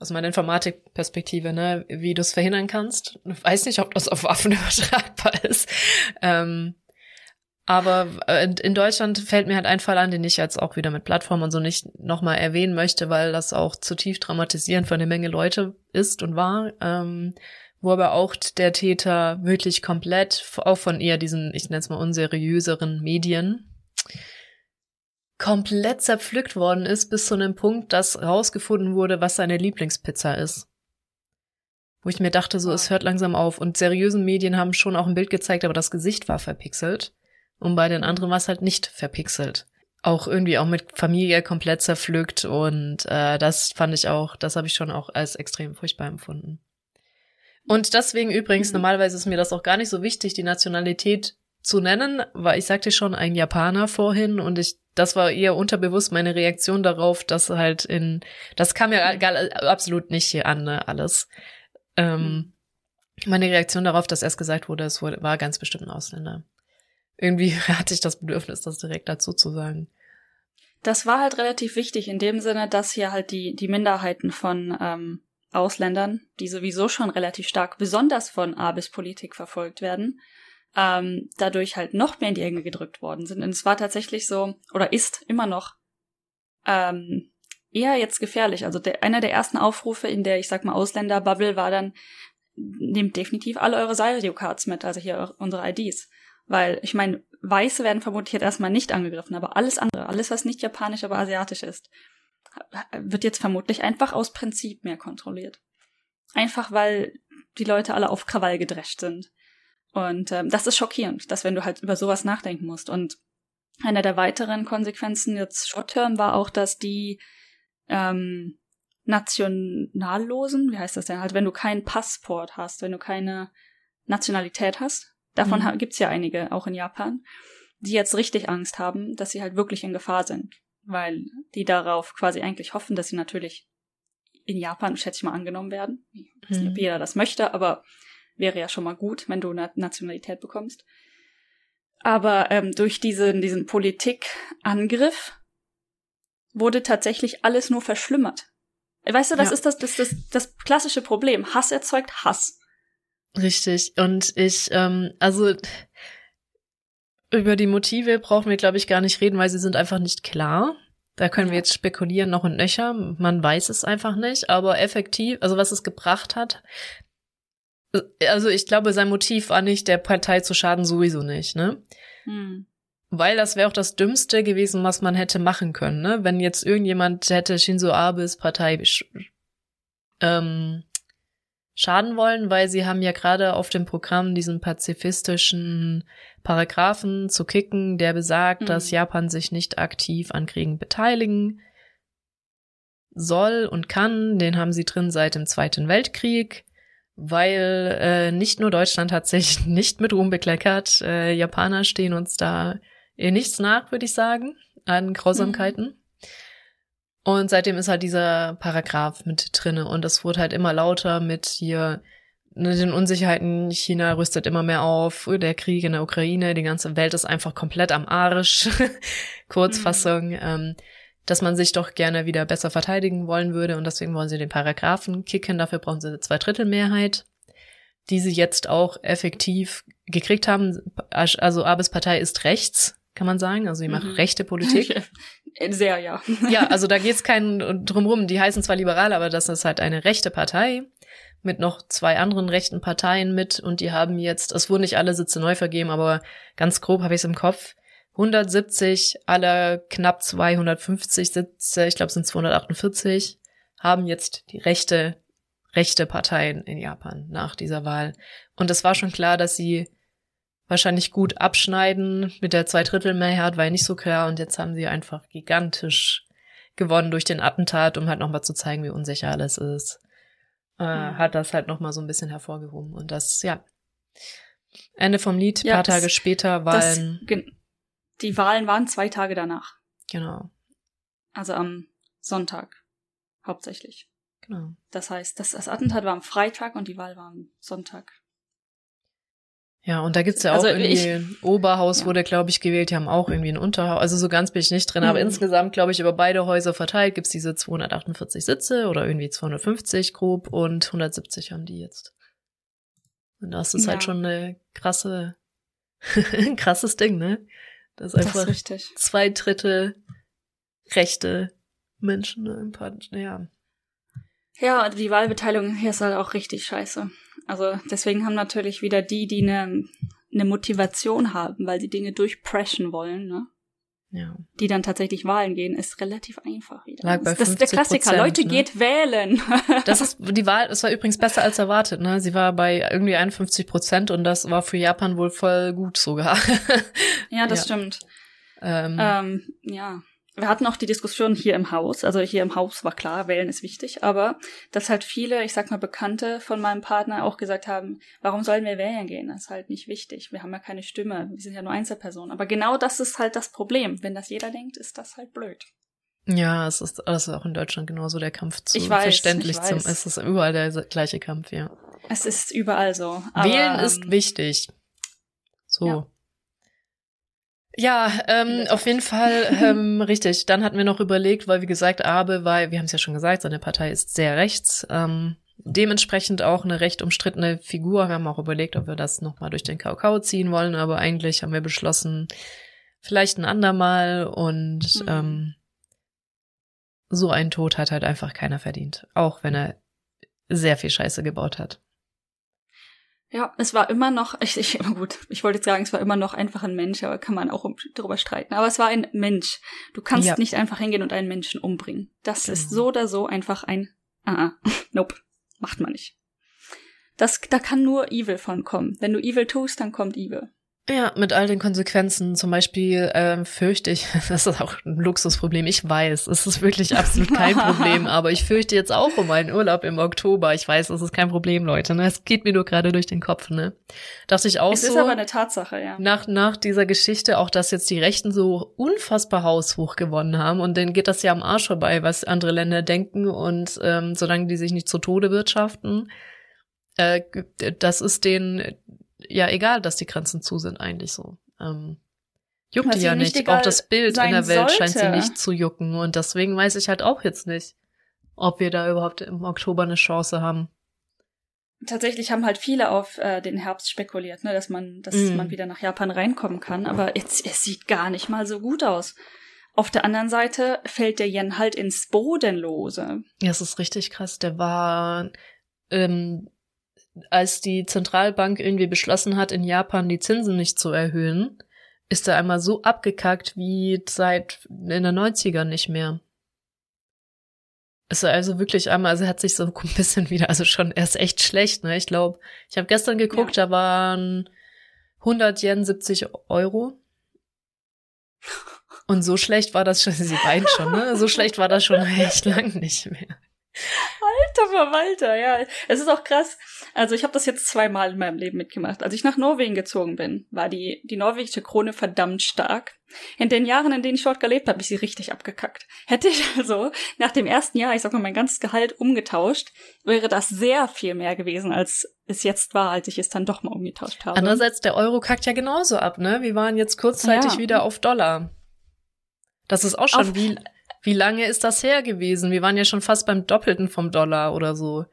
aus meiner Informatikperspektive, ne, wie du es verhindern kannst. Ich weiß nicht, ob das auf Waffen (laughs) übertragbar ist. Ähm, aber äh, in Deutschland fällt mir halt ein Fall an, den ich jetzt auch wieder mit Plattformen und so nicht nochmal erwähnen möchte, weil das auch zu tief traumatisierend für eine Menge Leute ist und war. Ähm, wo aber auch der Täter wirklich komplett, auch von eher diesen, ich nenne es mal unseriöseren Medien, komplett zerpflückt worden ist, bis zu einem Punkt, dass rausgefunden wurde, was seine Lieblingspizza ist. Wo ich mir dachte, so, es hört langsam auf. Und seriösen Medien haben schon auch ein Bild gezeigt, aber das Gesicht war verpixelt. Und bei den anderen war es halt nicht verpixelt. Auch irgendwie auch mit Familie komplett zerpflückt. Und äh, das fand ich auch, das habe ich schon auch als extrem furchtbar empfunden. Und deswegen übrigens, Mhm. normalerweise ist mir das auch gar nicht so wichtig, die Nationalität zu nennen, weil ich sagte schon ein Japaner vorhin und ich, das war eher unterbewusst meine Reaktion darauf, dass halt in, das kam ja gar, absolut nicht hier an, ne, alles. Ähm, meine Reaktion darauf, dass erst gesagt wurde, es wurde, war ganz bestimmt ein Ausländer. Irgendwie (laughs) hatte ich das Bedürfnis, das direkt dazu zu sagen. Das war halt relativ wichtig in dem Sinne, dass hier halt die, die Minderheiten von ähm, Ausländern, die sowieso schon relativ stark besonders von Abis-Politik verfolgt werden, ähm, dadurch halt noch mehr in die Enge gedrückt worden sind. Und es war tatsächlich so, oder ist immer noch ähm, eher jetzt gefährlich. Also der, einer der ersten Aufrufe in der, ich sag mal, Ausländer-Bubble war dann, nehmt definitiv alle eure Sario-Cards mit, also hier unsere IDs. Weil, ich meine, Weiße werden vermutlich jetzt erstmal nicht angegriffen, aber alles andere, alles, was nicht japanisch, aber asiatisch ist, wird jetzt vermutlich einfach aus Prinzip mehr kontrolliert. Einfach weil die Leute alle auf Krawall gedrescht sind. Und ähm, das ist schockierend, dass wenn du halt über sowas nachdenken musst. Und einer der weiteren Konsequenzen jetzt Short-Term war auch, dass die ähm, Nationallosen, wie heißt das denn? Halt, wenn du keinen Passport hast, wenn du keine Nationalität hast, davon mhm. gibt's ja einige, auch in Japan, die jetzt richtig Angst haben, dass sie halt wirklich in Gefahr sind weil die darauf quasi eigentlich hoffen, dass sie natürlich in Japan, schätze ich mal, angenommen werden. Ich weiß nicht, ob mhm. jeder das möchte, aber wäre ja schon mal gut, wenn du eine Nationalität bekommst. Aber ähm, durch diesen, diesen Politikangriff wurde tatsächlich alles nur verschlimmert. Weißt du, das ja. ist das, das, das, das klassische Problem. Hass erzeugt Hass. Richtig. Und ich, ähm, also über die Motive brauchen wir, glaube ich, gar nicht reden, weil sie sind einfach nicht klar. Da können wir jetzt spekulieren noch und nöcher. Man weiß es einfach nicht. Aber effektiv, also was es gebracht hat, also ich glaube, sein Motiv war nicht, der Partei zu schaden, sowieso nicht, ne? Hm. Weil das wäre auch das Dümmste gewesen, was man hätte machen können, ne? Wenn jetzt irgendjemand hätte Shinzo Abes Partei ähm, schaden wollen, weil sie haben ja gerade auf dem Programm diesen pazifistischen Paragraphen zu kicken, der besagt, mhm. dass Japan sich nicht aktiv an Kriegen beteiligen soll und kann. Den haben sie drin seit dem Zweiten Weltkrieg, weil äh, nicht nur Deutschland hat sich (laughs) nicht mit Ruhm bekleckert. Äh, Japaner stehen uns da eh nichts nach, würde ich sagen, an Grausamkeiten. Mhm. Und seitdem ist halt dieser Paragraph mit drinne und es wurde halt immer lauter mit hier ne, den Unsicherheiten. China rüstet immer mehr auf, der Krieg in der Ukraine, die ganze Welt ist einfach komplett am Arsch. (laughs) Kurzfassung, mhm. ähm, dass man sich doch gerne wieder besser verteidigen wollen würde und deswegen wollen sie den Paragraphen kicken. Dafür brauchen sie eine Zweidrittelmehrheit, die sie jetzt auch effektiv gekriegt haben. Also Abes Partei ist rechts, kann man sagen. Also sie mhm. macht rechte Politik. (laughs) Sehr, ja. ja, also da geht's keinen drumrum. Die heißen zwar liberal, aber das ist halt eine rechte Partei mit noch zwei anderen rechten Parteien mit und die haben jetzt, es wurden nicht alle Sitze neu vergeben, aber ganz grob habe ich es im Kopf. 170 aller knapp 250 Sitze, ich glaube sind 248, haben jetzt die rechte rechte Parteien in Japan nach dieser Wahl. Und es war schon klar, dass sie wahrscheinlich gut abschneiden. Mit der Zweidrittelmehrheit war ja nicht so klar und jetzt haben sie einfach gigantisch gewonnen durch den Attentat, um halt nochmal zu zeigen, wie unsicher alles ist. Äh, mhm. Hat das halt nochmal so ein bisschen hervorgehoben. Und das, ja. Ende vom Lied, ja, paar das, Tage später Wahlen. Das, die Wahlen waren zwei Tage danach. Genau. Also am Sonntag. Hauptsächlich. Genau. Das heißt, das, das Attentat war am Freitag und die Wahl war am Sonntag. Ja, und da gibt's ja auch also irgendwie ich, Oberhaus ja. wurde, glaube ich, gewählt. Die haben auch irgendwie ein Unterhaus. Also so ganz bin ich nicht drin, mhm. aber insgesamt, glaube ich, über beide Häuser verteilt gibt's diese 248 Sitze oder irgendwie 250 grob und 170 haben die jetzt. Und das ist halt ja. halt schon eine krasse, (laughs) ein krasses Ding, ne? Das ist einfach das zwei Drittel rechte Menschen ne, im Part, ja. Ja, und die Wahlbeteiligung hier ist halt auch richtig scheiße. Also deswegen haben natürlich wieder die, die eine, eine Motivation haben, weil sie Dinge durchpreschen wollen, ne? Ja. Die dann tatsächlich Wahlen gehen, ist relativ einfach wieder. Lag bei das ist der Klassiker. Leute, ne? geht wählen. (laughs) das ist die Wahl, es war übrigens besser als erwartet, ne? Sie war bei irgendwie 51 Prozent und das war für Japan wohl voll gut sogar. ja, das ja. stimmt. Ähm, ähm, ja wir hatten auch die Diskussion hier im Haus, also hier im Haus war klar, wählen ist wichtig, aber dass halt viele, ich sag mal Bekannte von meinem Partner auch gesagt haben, warum sollen wir wählen gehen? Das ist halt nicht wichtig. Wir haben ja keine Stimme, wir sind ja nur Einzelpersonen. Aber genau das ist halt das Problem. Wenn das jeder denkt, ist das halt blöd. Ja, es ist, das ist auch in Deutschland genauso der Kampf zu ich weiß, verständlich ich zum. Es ist überall der gleiche Kampf, ja. Es ist überall so. Aber, Wählen ist ähm, wichtig. So. Ja. Ja, ähm, auf jeden Fall ähm, (laughs) richtig. Dann hatten wir noch überlegt, weil wie gesagt, Abe, weil wir haben es ja schon gesagt, seine Partei ist sehr rechts. Ähm, dementsprechend auch eine recht umstrittene Figur. Wir haben auch überlegt, ob wir das nochmal durch den Kakao ziehen wollen, aber eigentlich haben wir beschlossen, vielleicht ein andermal und mhm. ähm, so einen Tod hat halt einfach keiner verdient. Auch wenn er sehr viel Scheiße gebaut hat. Ja, es war immer noch, ich, ich, (laughs) gut, ich wollte jetzt sagen, es war immer noch einfach ein Mensch, aber kann man auch darüber streiten. Aber es war ein Mensch. Du kannst ja. nicht einfach hingehen und einen Menschen umbringen. Das genau. ist so oder so einfach ein, ah, ah (laughs) nope, macht man nicht. Das, da kann nur Evil von kommen. Wenn du Evil tust, dann kommt Evil. Ja, mit all den Konsequenzen. Zum Beispiel ähm, fürchte ich, (laughs) das ist auch ein Luxusproblem. Ich weiß, es ist wirklich absolut kein Problem, (laughs) aber ich fürchte jetzt auch um meinen Urlaub im Oktober. Ich weiß, es ist kein Problem, Leute. Ne? Es geht mir nur gerade durch den Kopf. Ne, dachte ich auch es so. Es ist aber eine Tatsache, ja. Nach nach dieser Geschichte auch, dass jetzt die Rechten so unfassbar haushoch gewonnen haben und denen geht das ja am Arsch vorbei, was andere Länder denken und ähm, solange die sich nicht zu Tode wirtschaften, äh, das ist denen ja egal, dass die Grenzen zu sind eigentlich so. Ähm, juckt die ja nicht. nicht auch das Bild in der Welt sollte. scheint sie nicht zu jucken. Und deswegen weiß ich halt auch jetzt nicht, ob wir da überhaupt im Oktober eine Chance haben. Tatsächlich haben halt viele auf äh, den Herbst spekuliert, ne, dass man, dass mm. man wieder nach Japan reinkommen kann. Aber jetzt, es sieht gar nicht mal so gut aus. Auf der anderen Seite fällt der Yen halt ins Bodenlose. Ja, es ist richtig krass. Der war ähm, als die Zentralbank irgendwie beschlossen hat, in Japan die Zinsen nicht zu erhöhen, ist er einmal so abgekackt wie seit in den 90ern nicht mehr. Ist er also wirklich einmal, also er hat sich so (laughs) ein bisschen wieder, also schon, er ist echt schlecht, ne? Ich glaube, ich habe gestern geguckt, ja. da waren 100 Yen 70 Euro. Und so schlecht war das schon, sie weint schon, ne? So schlecht war das schon echt lang nicht mehr. Alter Verwalter, ja. Es ist auch krass. Also ich habe das jetzt zweimal in meinem Leben mitgemacht. Als ich nach Norwegen gezogen bin, war die, die norwegische Krone verdammt stark. In den Jahren, in denen ich dort gelebt habe, habe ich sie richtig abgekackt. Hätte ich (laughs) also nach dem ersten Jahr, ich sag mal, mein ganzes Gehalt umgetauscht, wäre das sehr viel mehr gewesen, als es jetzt war, als ich es dann doch mal umgetauscht habe. Andererseits, der Euro kackt ja genauso ab, ne? Wir waren jetzt kurzzeitig ja. wieder auf Dollar. Das ist auch schon auf wie wie lange ist das her gewesen? Wir waren ja schon fast beim Doppelten vom Dollar oder so.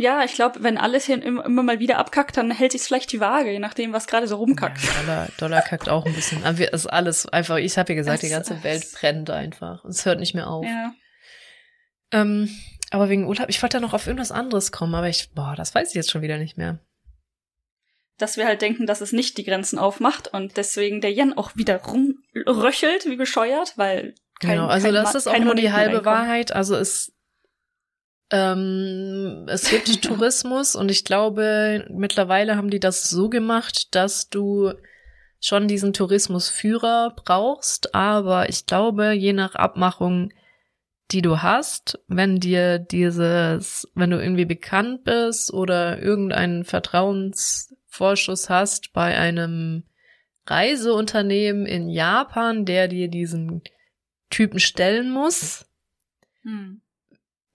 Ja, ich glaube, wenn alles hier immer, mal wieder abkackt, dann hält sich vielleicht die Waage, je nachdem, was gerade so rumkackt. Ja, Dollar, Dollar kackt auch ein bisschen. Aber es ist alles einfach, ich habe ja gesagt, es, die ganze Welt brennt einfach. Es hört nicht mehr auf. Ja. Ähm, aber wegen Urlaub, ich wollte ja noch auf irgendwas anderes kommen, aber ich, boah, das weiß ich jetzt schon wieder nicht mehr. Dass wir halt denken, dass es nicht die Grenzen aufmacht und deswegen der Yen auch wieder rumröchelt, wie bescheuert, weil kein, genau, also das ist auch nur die halbe Wahrheit. Also es, ähm, es gibt (laughs) Tourismus und ich glaube, mittlerweile haben die das so gemacht, dass du schon diesen Tourismusführer brauchst, aber ich glaube, je nach Abmachung, die du hast, wenn dir dieses, wenn du irgendwie bekannt bist oder irgendeinen Vertrauensvorschuss hast bei einem Reiseunternehmen in Japan, der dir diesen Typen stellen muss, hm.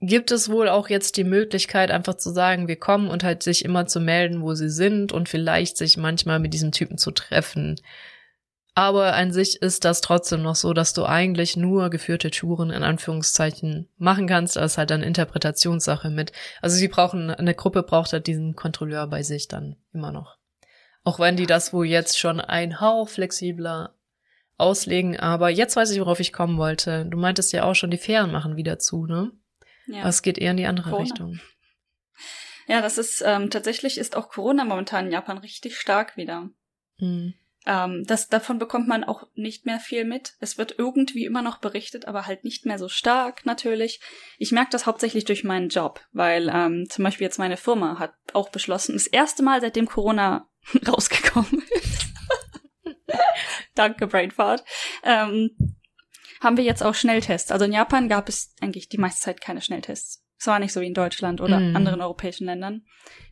Gibt es wohl auch jetzt die Möglichkeit, einfach zu sagen, wir kommen und halt sich immer zu melden, wo sie sind und vielleicht sich manchmal mit diesem Typen zu treffen. Aber an sich ist das trotzdem noch so, dass du eigentlich nur geführte Touren in Anführungszeichen machen kannst. Das ist halt eine Interpretationssache mit. Also sie brauchen, eine Gruppe braucht halt diesen Kontrolleur bei sich dann immer noch. Auch wenn die das wohl jetzt schon ein Hauch flexibler auslegen. Aber jetzt weiß ich, worauf ich kommen wollte. Du meintest ja auch schon, die Fähren machen wieder zu, ne? Ja. Aber es geht eher in die andere Corona. Richtung. Ja, das ist ähm, tatsächlich ist auch Corona momentan in Japan richtig stark wieder. Mhm. Ähm, das, davon bekommt man auch nicht mehr viel mit. Es wird irgendwie immer noch berichtet, aber halt nicht mehr so stark natürlich. Ich merke das hauptsächlich durch meinen Job, weil ähm, zum Beispiel jetzt meine Firma hat auch beschlossen, das erste Mal seitdem Corona (laughs) rausgekommen ist, (laughs) Danke, Brainfart. Ähm, haben wir jetzt auch Schnelltests. Also in Japan gab es eigentlich die meiste Zeit keine Schnelltests. Es war nicht so wie in Deutschland oder mm. anderen europäischen Ländern.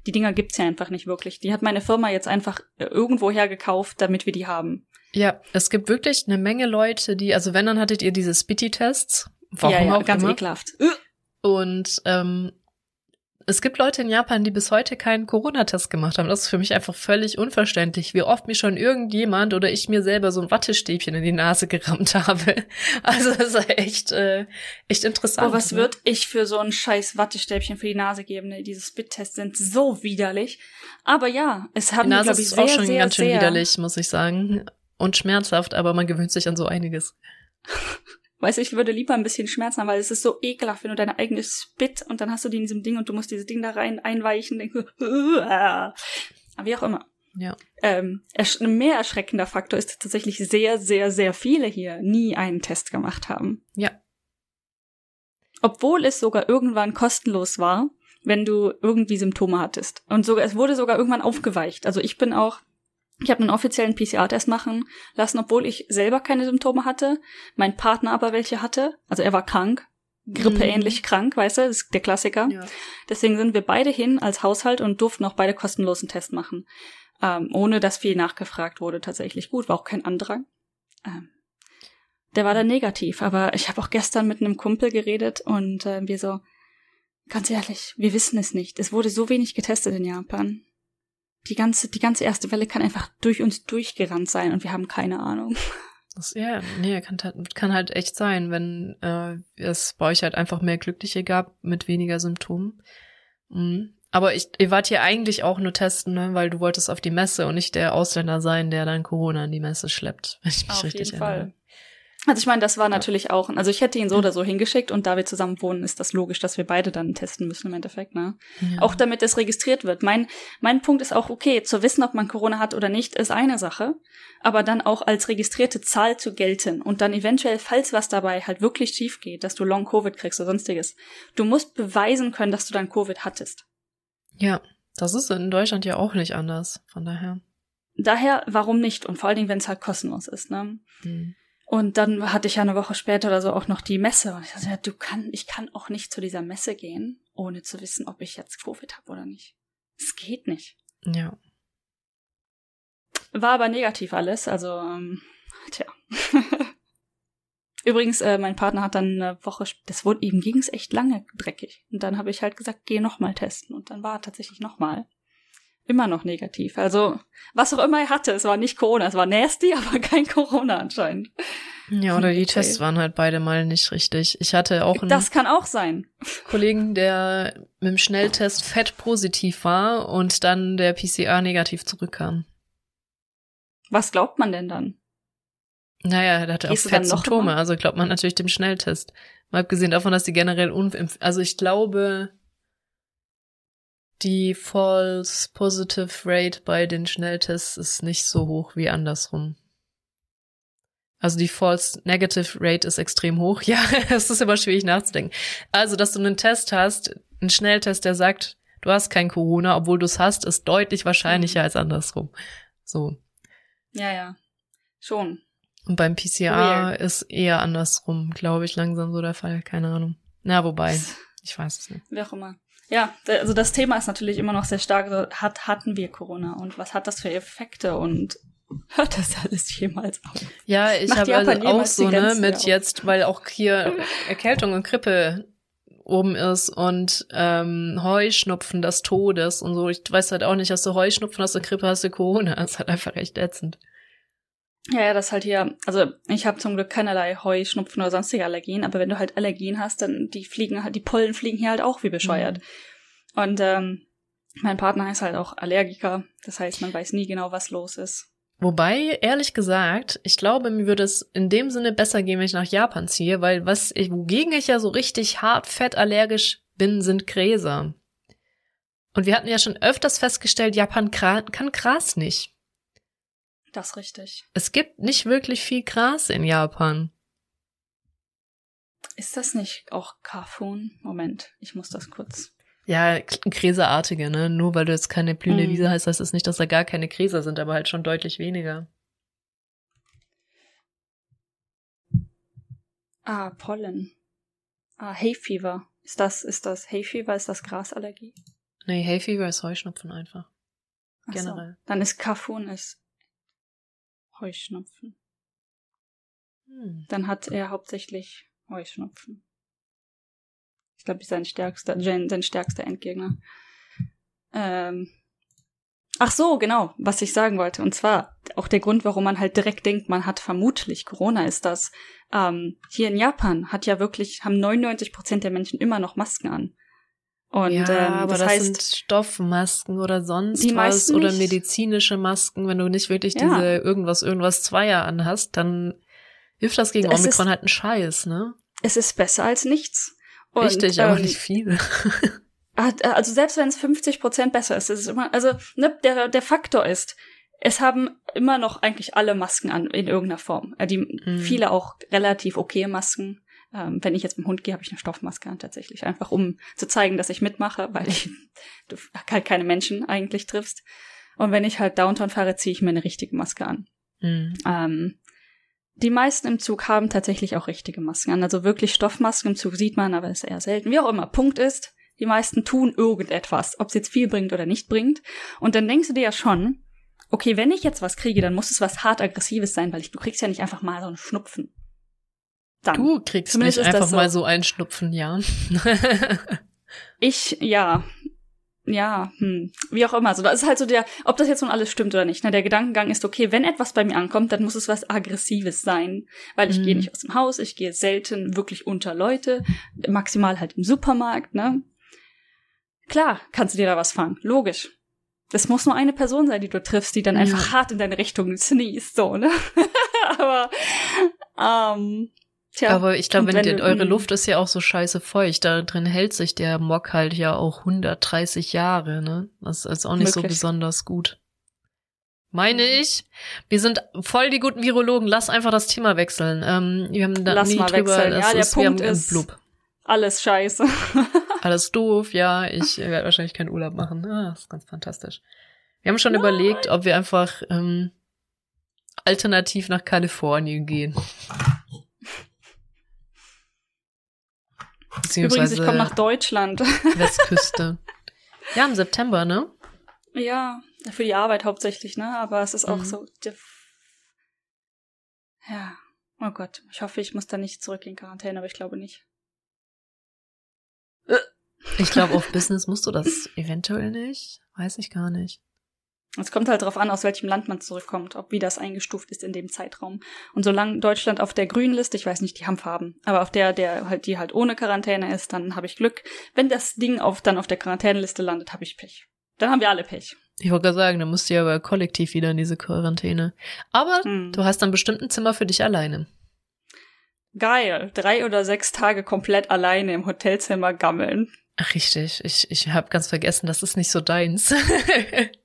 Die Dinger gibt's ja einfach nicht wirklich. Die hat meine Firma jetzt einfach irgendwo hergekauft, damit wir die haben. Ja, es gibt wirklich eine Menge Leute, die, also wenn, dann hattet ihr diese Spitty-Tests. Warum ja, ja, auch ganz immer. ekelhaft. Und ähm, es gibt Leute in Japan, die bis heute keinen Corona-Test gemacht haben. Das ist für mich einfach völlig unverständlich, wie oft mir schon irgendjemand oder ich mir selber so ein Wattestäbchen in die Nase gerammt habe. (laughs) Also das ist echt, äh, echt interessant. Boah, was ne? würde ich für so ein scheiß Wattestäbchen für die Nase geben? Ne? Diese Spit-Tests sind so widerlich. Aber ja, es haben die glaube ich, ist sehr, auch schon sehr, ganz schön sehr, widerlich, muss ich sagen. Und schmerzhaft, aber man gewöhnt sich an so einiges. (laughs) Weiß ich würde lieber ein bisschen Schmerzen haben, weil es ist so ekelhaft, wenn du deine eigene Spit und dann hast du die in diesem Ding und du musst dieses Ding da rein einweichen. Denkst du, (laughs) aber wie auch immer. Ja. Ähm, ein mehr erschreckender Faktor ist tatsächlich sehr, sehr, sehr viele hier nie einen Test gemacht haben. Ja. Obwohl es sogar irgendwann kostenlos war, wenn du irgendwie Symptome hattest. Und sogar, es wurde sogar irgendwann aufgeweicht. Also ich bin auch, ich habe einen offiziellen PCR-Test machen lassen, obwohl ich selber keine Symptome hatte, mein Partner aber welche hatte. Also er war krank, grippeähnlich krank, weißt du, das ist der Klassiker. ja. Deswegen sind wir beide hin als Haushalt und durften auch beide kostenlosen Test machen. Ähm, ohne dass viel nachgefragt wurde tatsächlich. Gut, war auch kein Andrang. Ähm, der war dann negativ, aber ich habe auch gestern mit einem Kumpel geredet und äh, wir so, ganz ehrlich, wir wissen es nicht. Es wurde so wenig getestet in Japan. Die ganze, die ganze erste Welle kann einfach durch uns durchgerannt sein und wir haben keine Ahnung. Das, ja, nee, kann halt, kann halt echt sein, wenn äh, es bei euch halt einfach mehr Glückliche gab mit weniger Symptomen. Mhm. Aber ich, ihr wart hier eigentlich auch nur testen, ne? weil du wolltest auf die Messe und nicht der Ausländer sein, der dann Corona in die Messe schleppt. Wenn ich mich Auf richtig jeden Fall. Also ich meine, das war natürlich auch, also ich hätte ihn so oder so hingeschickt und da wir zusammen wohnen, ist das logisch, dass wir beide dann testen müssen im Endeffekt, ne? Ja. Auch damit es registriert wird. Mein, mein Punkt ist auch, okay, zu wissen, ob man Corona hat oder nicht, ist eine Sache, aber dann auch als registrierte Zahl zu gelten und dann eventuell, falls was dabei halt wirklich schief geht, dass du Long-Covid kriegst oder sonstiges, du musst beweisen können, dass du dann Covid hattest. ja, das ist in Deutschland ja auch nicht anders. Von daher. Daher, warum nicht? Und vor allen Dingen, wenn es halt kostenlos ist, ne? Mhm. Und dann hatte ich ja eine Woche später oder so auch noch die Messe. Und ich dachte, ja, du kann, ich kann auch nicht zu dieser Messe gehen, ohne zu wissen, ob ich jetzt Covid habe oder nicht. Es geht nicht. Ja. War aber negativ alles, also ähm, (laughs) tja. Übrigens, äh, mein Partner hat dann eine Woche, das wurde ihm ging's echt lange dreckig. Und dann habe ich halt gesagt, geh noch mal testen. Und dann war er tatsächlich noch mal. Immer noch negativ. Also, was auch immer er hatte, es war nicht Corona, es war nasty, (laughs) aber kein Corona anscheinend. Ja, oder die Okay. Tests waren halt beide mal nicht richtig. Ich hatte auch einen Das kann auch sein. Kollegen, der mit dem Schnelltest fett positiv war und dann der PCR negativ zurückkam. Was glaubt man denn dann? Naja, der hatte auch Gehst dann fett Symptome, also glaubt man natürlich dem Schnelltest. Mal abgesehen davon, dass die generell unimpf... Also ich glaube, die False Positive Rate bei den Schnelltests ist nicht so hoch wie andersrum. Also die False Negative Rate ist extrem hoch. (laughs) Ja, es ist immer schwierig nachzudenken. Also, dass du einen Test hast, einen Schnelltest, der sagt, du hast kein Corona, obwohl du es hast, ist deutlich wahrscheinlicher Mhm. als andersrum. So. Ja, ja. Schon. Und beim PCR ist eher andersrum, glaube ich, langsam so der Fall. Keine Ahnung. Na, wobei, (laughs) ich weiß es nicht. Wie auch immer. Ja, also das Thema ist natürlich immer noch sehr stark. Hat, hatten wir Corona und was hat das für Effekte und (laughs) hört das alles jemals auf? Ja, ich habe also auch so, ne, mit auf? jetzt, weil auch hier (laughs) Erkältung und Grippe oben ist und ähm, Heuschnupfen des Todes und so. Ich weiß halt auch nicht, hast du Heuschnupfen, hast du Grippe, hast du Corona. (laughs) Das ist halt einfach echt ätzend. Ja, ja, das halt hier, also ich habe zum Glück keinerlei Heuschnupfen oder sonstige Allergien, aber wenn du halt Allergien hast, dann die fliegen halt, die Pollen fliegen hier halt auch wie bescheuert. Und ähm, mein Partner ist halt auch Allergiker, das heißt, man weiß nie genau, was los ist. Wobei, ehrlich gesagt, ich glaube, mir würde es in dem Sinne besser gehen, wenn ich nach Japan ziehe, weil was ich, wogegen ich ja so richtig hart fettallergisch bin, sind Gräser. Und wir hatten ja schon öfters festgestellt, Japan kann Gras nicht. Das ist richtig. Es gibt nicht wirklich viel Gras in Japan. Ist das nicht auch Kafun? Moment, ich muss das kurz. Ja, Gräserartige, ne? Nur weil du jetzt keine blühende Mhm. Wiese heißt, heißt das nicht, dass da gar keine Gräser sind, aber halt schon deutlich weniger. Ah, Pollen. Ah, Hay Fever. Ist das, ist das Hay Fever? Ist das Grasallergie? Nee, Hay Fever ist Heuschnupfen einfach. Ach Generell. So. Dann ist Kafun ist Heuschnupfen. Hm. Dann hat er hauptsächlich Heuschnupfen. Ich glaube, sein stärkster, sein stärkster Endgegner. Ähm, Ach so, genau, was ich sagen wollte. Und zwar auch der Grund, warum man halt direkt denkt, man hat vermutlich Corona, ist das. Ähm, hier in Japan hat ja wirklich, haben 99 Prozent der Menschen immer noch Masken an. Und, ja, ähm, aber das, das heißt, sind Stoffmasken oder sonst was oder medizinische Masken. Wenn du nicht wirklich ja. diese irgendwas, irgendwas Zweier anhast, dann hilft das gegen es Omikron ist, halt ein Scheiß, ne? Es ist besser als nichts. Und, Richtig, aber ähm, nicht viel. (laughs) also selbst wenn es 50 Prozent besser ist, ist es immer, also ne, der, der Faktor ist, es haben immer noch eigentlich alle Masken an in irgendeiner Form. Äh, die mhm. viele auch relativ okay Masken. Ähm, wenn ich jetzt mit dem Hund gehe, habe ich eine Stoffmaske an tatsächlich, einfach um zu zeigen, dass ich mitmache, weil ich (laughs) du halt keine Menschen eigentlich triffst. Und wenn ich halt Downtown fahre, ziehe ich mir eine richtige Maske an. Mhm. Ähm, die meisten im Zug haben tatsächlich auch richtige Masken an. Also wirklich Stoffmasken im Zug sieht man, aber ist eher selten. Wie auch immer. Punkt ist, die meisten tun irgendetwas, ob es jetzt viel bringt oder nicht bringt. Und dann denkst du dir ja schon, okay, wenn ich jetzt was kriege, dann muss es was hart aggressives sein, weil ich, du kriegst ja nicht einfach mal so einen Schnupfen. Dann. Du kriegst Zumindest nicht einfach so. mal so einen Schnupfen, ja. (laughs) ich, ja. Ja, hm, wie auch immer. So, das ist halt so der, ob das jetzt nun alles stimmt oder nicht. Ne? Der Gedankengang ist, okay, wenn etwas bei mir ankommt, dann muss es was Aggressives sein. Weil ich mm. gehe nicht aus dem Haus, ich gehe selten wirklich unter Leute, maximal halt im Supermarkt, ne? Klar, kannst du dir da was fangen. Logisch. Das muss nur eine Person sein, die du triffst, die dann ja. einfach hart in deine Richtung sneest, so, ne? (laughs) Aber, ähm, tja. Aber ich glaube, wenn, wenn eure hm. Luft ist ja auch so scheiße feucht, da drin hält sich der Mock halt ja auch 130 Jahre, ne? Das ist auch nicht Möglich. so besonders gut. Meine hm. ich. Wir sind voll die guten Virologen. Lass einfach das Thema wechseln. Ähm, wir haben da Lass nie mal drüber. Wechseln. Ja, der ist, Punkt ist, Blub. alles scheiße. (laughs) alles doof, ja, ich werde wahrscheinlich keinen Urlaub machen. Ah, das ist ganz fantastisch. Wir haben schon Nein. überlegt, ob wir einfach ähm, alternativ nach Kalifornien gehen. Übrigens, ich komme nach Deutschland. (laughs) Westküste. Ja, im September, ne? Ja, für die Arbeit hauptsächlich, ne? Aber es ist auch mhm. so. Ja. Oh Gott. Ich hoffe, ich muss da nicht zurück in Quarantäne, aber ich glaube nicht. Ich glaube, auf Business musst du das eventuell nicht. Weiß ich gar nicht. Es kommt halt darauf an, aus welchem Land man zurückkommt, ob wie das eingestuft ist in dem Zeitraum. Und solange Deutschland auf der grünen Liste, ich weiß nicht, die haben Farben, aber auf der, der halt, die halt ohne Quarantäne ist, dann habe ich Glück. Wenn das Ding auf, dann auf der Quarantäneliste landet, habe ich Pech. Dann haben wir alle Pech. Ich wollte gerade sagen, dann musst du ja aber kollektiv wieder in diese Quarantäne. Aber hm. du hast dann bestimmt ein Zimmer für dich alleine. Geil. Drei oder sechs Tage komplett alleine im Hotelzimmer gammeln. Ach, richtig. Ich, ich habe ganz vergessen, das ist nicht so deins. (laughs)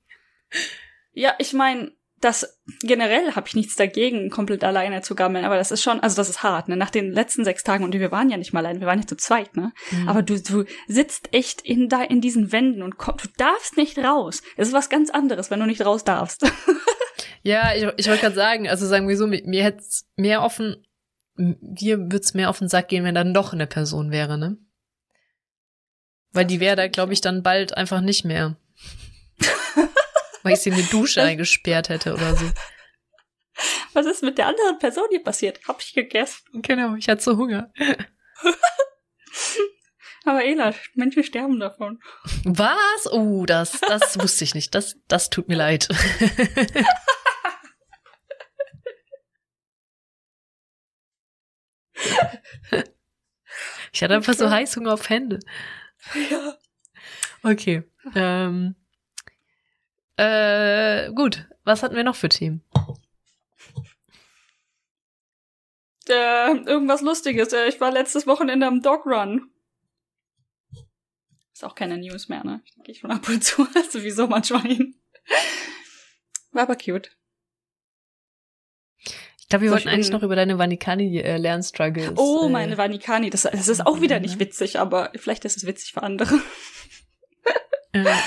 ja, ich meine, das generell habe ich nichts dagegen, komplett alleine zu gammeln, aber das ist schon, also das ist hart, ne? Nach den letzten sechs Tagen und wir waren ja nicht mal allein, wir waren ja zu zweit, ne? Mhm. Aber du, du sitzt echt in da in diesen Wänden und komm, du darfst nicht raus. Es ist was ganz anderes, wenn du nicht raus darfst. (laughs) ja, ich, ich wollte gerade sagen, also sagen wir so, mir hätte mehr offen dir wird's mehr auf den Sack gehen, wenn dann doch eine Person wäre, ne? Weil die wäre da, glaube ich, dann bald einfach nicht mehr. (laughs) Weil ich sie in die Dusche eingesperrt hätte oder so. Was ist mit der anderen Person hier passiert? Hab ich gegessen. Genau, ich hatte so Hunger. (laughs) Aber Ela, Menschen sterben davon. Was? Oh, das, das (laughs) wusste ich nicht. Das, das tut mir leid. (laughs) ich hatte einfach okay. so Heißhunger auf Hände. Ja. Okay. Ähm, äh, gut. Was hatten wir noch für Themen? Äh, irgendwas Lustiges. Äh, ich war letztes Wochenende am Dog Run. Ist auch keine News mehr, ne? Ich gehe schon ab und zu. (laughs) Sowieso manchmal hin. War aber cute. Ich glaube, wir so wollten eigentlich noch über deine Vanikani-Lernstruggles. Äh, oh, äh, meine Vanikani. Das, das ist auch wieder nicht ne? witzig, aber vielleicht ist es witzig für andere. Ja.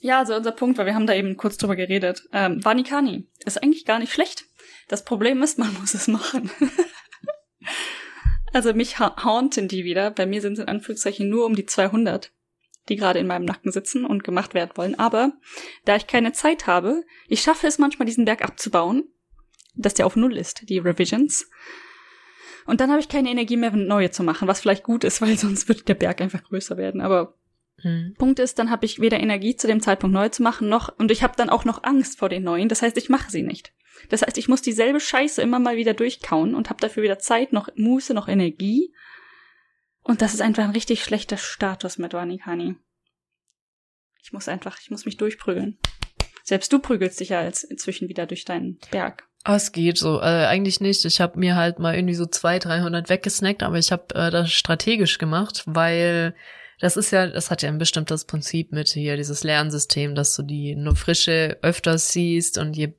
Ja, also unser Punkt war, wir haben da eben kurz drüber geredet. Ähm, Vanikani ist eigentlich gar nicht schlecht. Das Problem ist, man (laughs) muss es machen. (laughs) also mich ha haunten die wieder. Bei mir sind es in Anführungszeichen nur um die 200 die gerade in meinem Nacken sitzen und gemacht werden wollen. Aber da ich keine Zeit habe, ich schaffe es manchmal, diesen Berg abzubauen dass der auf Null ist, die Revisions. Und dann habe ich keine Energie mehr, neue zu machen, was vielleicht gut ist, (laughs) weil sonst wird der Berg einfach größer werden. Aber hm. Punkt ist, dann habe ich weder Energie zu dem Zeitpunkt neu zu machen, noch und ich habe dann auch noch Angst vor den neuen. Das heißt, ich mache sie nicht. Das heißt, ich muss dieselbe Scheiße immer mal wieder durchkauen und habe dafür weder Zeit, noch Muße, noch Energie. Und das ist einfach ein richtig schlechter Status mit Wanikani. Ich muss einfach, ich muss mich durchprügeln. Selbst du prügelst dich ja jetzt inzwischen wieder durch deinen Berg. Oh, es geht so. Äh, eigentlich nicht. Ich habe mir halt mal irgendwie so 200, 300 weggesnackt, aber ich habe äh, das strategisch gemacht, weil das ist ja, das hat ja ein bestimmtes Prinzip mit hier, dieses Lernsystem, dass du die nur frische öfter siehst und je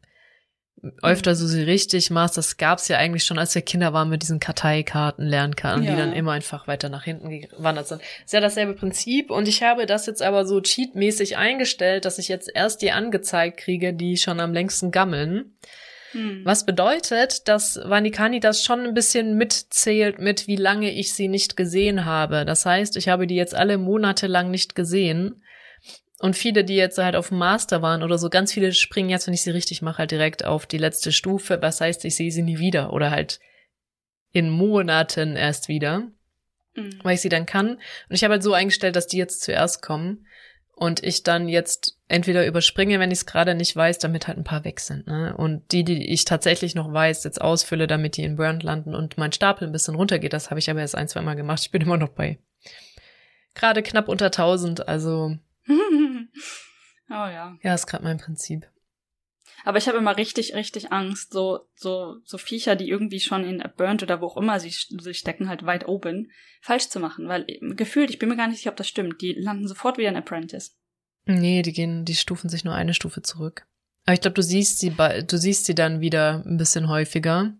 öfter du sie richtig machst, das gab's ja eigentlich schon, als wir Kinder waren mit diesen Karteikarten Lernkarten, ja. die dann immer einfach weiter nach hinten gewandert sind. Ist ja dasselbe Prinzip und ich habe das jetzt aber so cheatmäßig eingestellt, dass ich jetzt erst die angezeigt kriege, die schon am längsten gammeln. Hm. Was bedeutet, dass Vanikani das schon ein bisschen mitzählt mit, wie lange ich sie nicht gesehen habe. Das heißt, ich habe die jetzt alle Monate lang nicht gesehen. Und viele, die jetzt halt auf dem Master waren oder so, ganz viele springen jetzt, wenn ich sie richtig mache, halt direkt auf die letzte Stufe. Was heißt, ich sehe sie nie wieder oder halt in Monaten erst wieder, mhm. weil ich sie dann kann. Und ich habe halt so eingestellt, dass die jetzt zuerst kommen und ich dann jetzt entweder überspringe, wenn ich es gerade nicht weiß, damit halt ein paar weg sind. Ne? Und die, die ich tatsächlich noch weiß, jetzt ausfülle, damit die in Burnt landen und mein Stapel ein bisschen runtergeht. Das habe ich aber erst ein, zwei Mal gemacht. Ich bin immer noch bei gerade knapp unter 1000, also. (laughs) oh ja. Ja, ist gerade mein Prinzip. Aber ich habe immer richtig, richtig Angst, so, so, so Viecher, die irgendwie schon in Burnt oder wo auch immer sie, sie stecken, halt weit oben, falsch zu machen. Weil gefühlt, ich bin mir gar nicht sicher, ob das stimmt, die landen sofort wieder in Apprentice. Nee, die gehen, die stufen sich nur eine Stufe zurück. Aber ich glaube, du siehst sie, du siehst sie dann wieder ein bisschen häufiger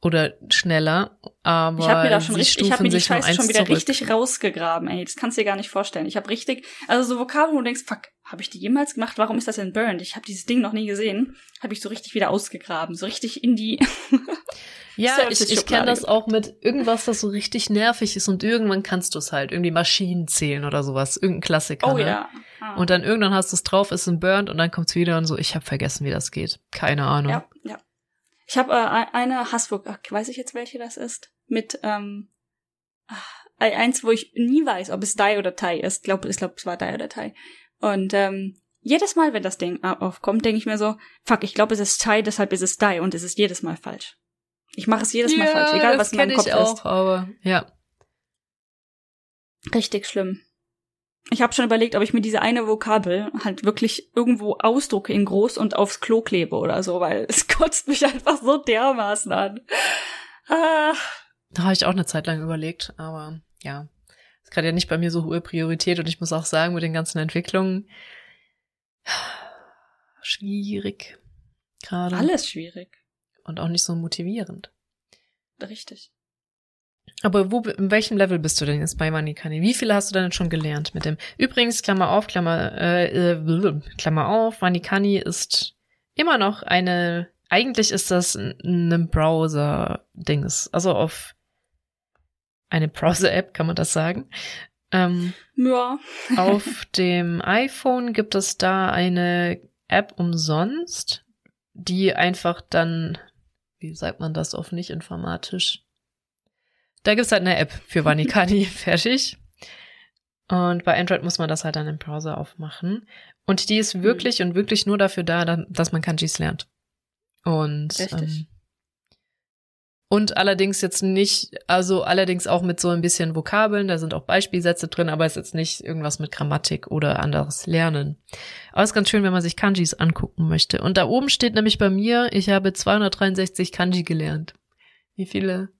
oder schneller, aber ich habe mir da schon richtig, ich habe mir die Scheiße schon wieder zurück. richtig rausgegraben, ey, das kannst du dir gar nicht vorstellen. Ich habe richtig, also so Vokabeln, wo du denkst, fuck, habe ich die jemals gemacht? Warum ist das in Burned? Ich habe dieses Ding noch nie gesehen. Habe ich so richtig wieder ausgegraben, so richtig in die (laughs) Ja, ich, ich kenne das auch mit irgendwas, das so richtig nervig ist und irgendwann kannst du es halt, irgendwie Maschinen zählen oder sowas, irgendein Klassiker. Oh ne? ja. Ah. Und dann irgendwann hast du es drauf, ist ein Burned und dann kommt's wieder und so, ich habe vergessen, wie das geht. Keine Ahnung. Ja, ja. Ich habe äh, eine Hassburg, weiß ich jetzt, welche das ist, mit ähm, äh, eins, wo ich nie weiß, ob es Die oder Tai ist. Ich glaube, ich glaub, es war Die oder Tai. Und ähm, jedes Mal, wenn das Ding aufkommt, denke ich mir so, fuck, ich glaube, es ist Tai, deshalb ist es Die und es ist jedes Mal falsch. Ich mache es jedes ja, Mal falsch, egal was in meinem Kopf ich auch, ist. Aber ja. Richtig schlimm. Ich habe schon überlegt, ob ich mir diese eine Vokabel halt wirklich irgendwo ausdrucke in groß und aufs Klo klebe oder so, weil (laughs) es kotzt mich einfach so dermaßen an. Ah. Da habe ich auch eine Zeit lang überlegt, aber ja, gerade ja nicht bei mir so hohe Priorität und ich muss auch sagen, mit den ganzen Entwicklungen (sighs) schwierig gerade. Alles schwierig. Und auch nicht so motivierend. Richtig. Aber wo, in welchem Level bist du denn jetzt bei Manikani? Wie viele hast du denn schon gelernt mit dem? Übrigens, Klammer auf, Klammer, äh, äh, (laughs) Klammer auf, Manikani ist immer noch eine, eigentlich ist das ein Browser-Dings. Also auf eine Browser-App, kann man das sagen. Ähm, ja. auf (laughs) dem iPhone gibt es da eine App umsonst, die einfach dann, wie sagt man das auf nicht informatisch? Da gibt's halt eine App für (laughs) Vanikani, fertig. Und bei Android muss man das halt dann im Browser aufmachen. Und die ist wirklich mhm. und wirklich nur dafür da, dass man Kanjis lernt. Und ähm, und allerdings jetzt nicht, also allerdings auch mit so ein bisschen Vokabeln, da sind auch Beispielsätze drin, aber es ist jetzt nicht irgendwas mit Grammatik oder anderes Lernen. Aber es ist ganz schön, wenn man sich Kanjis angucken möchte. Und da oben steht nämlich bei mir, ich habe 263 Kanji gelernt. Wie viele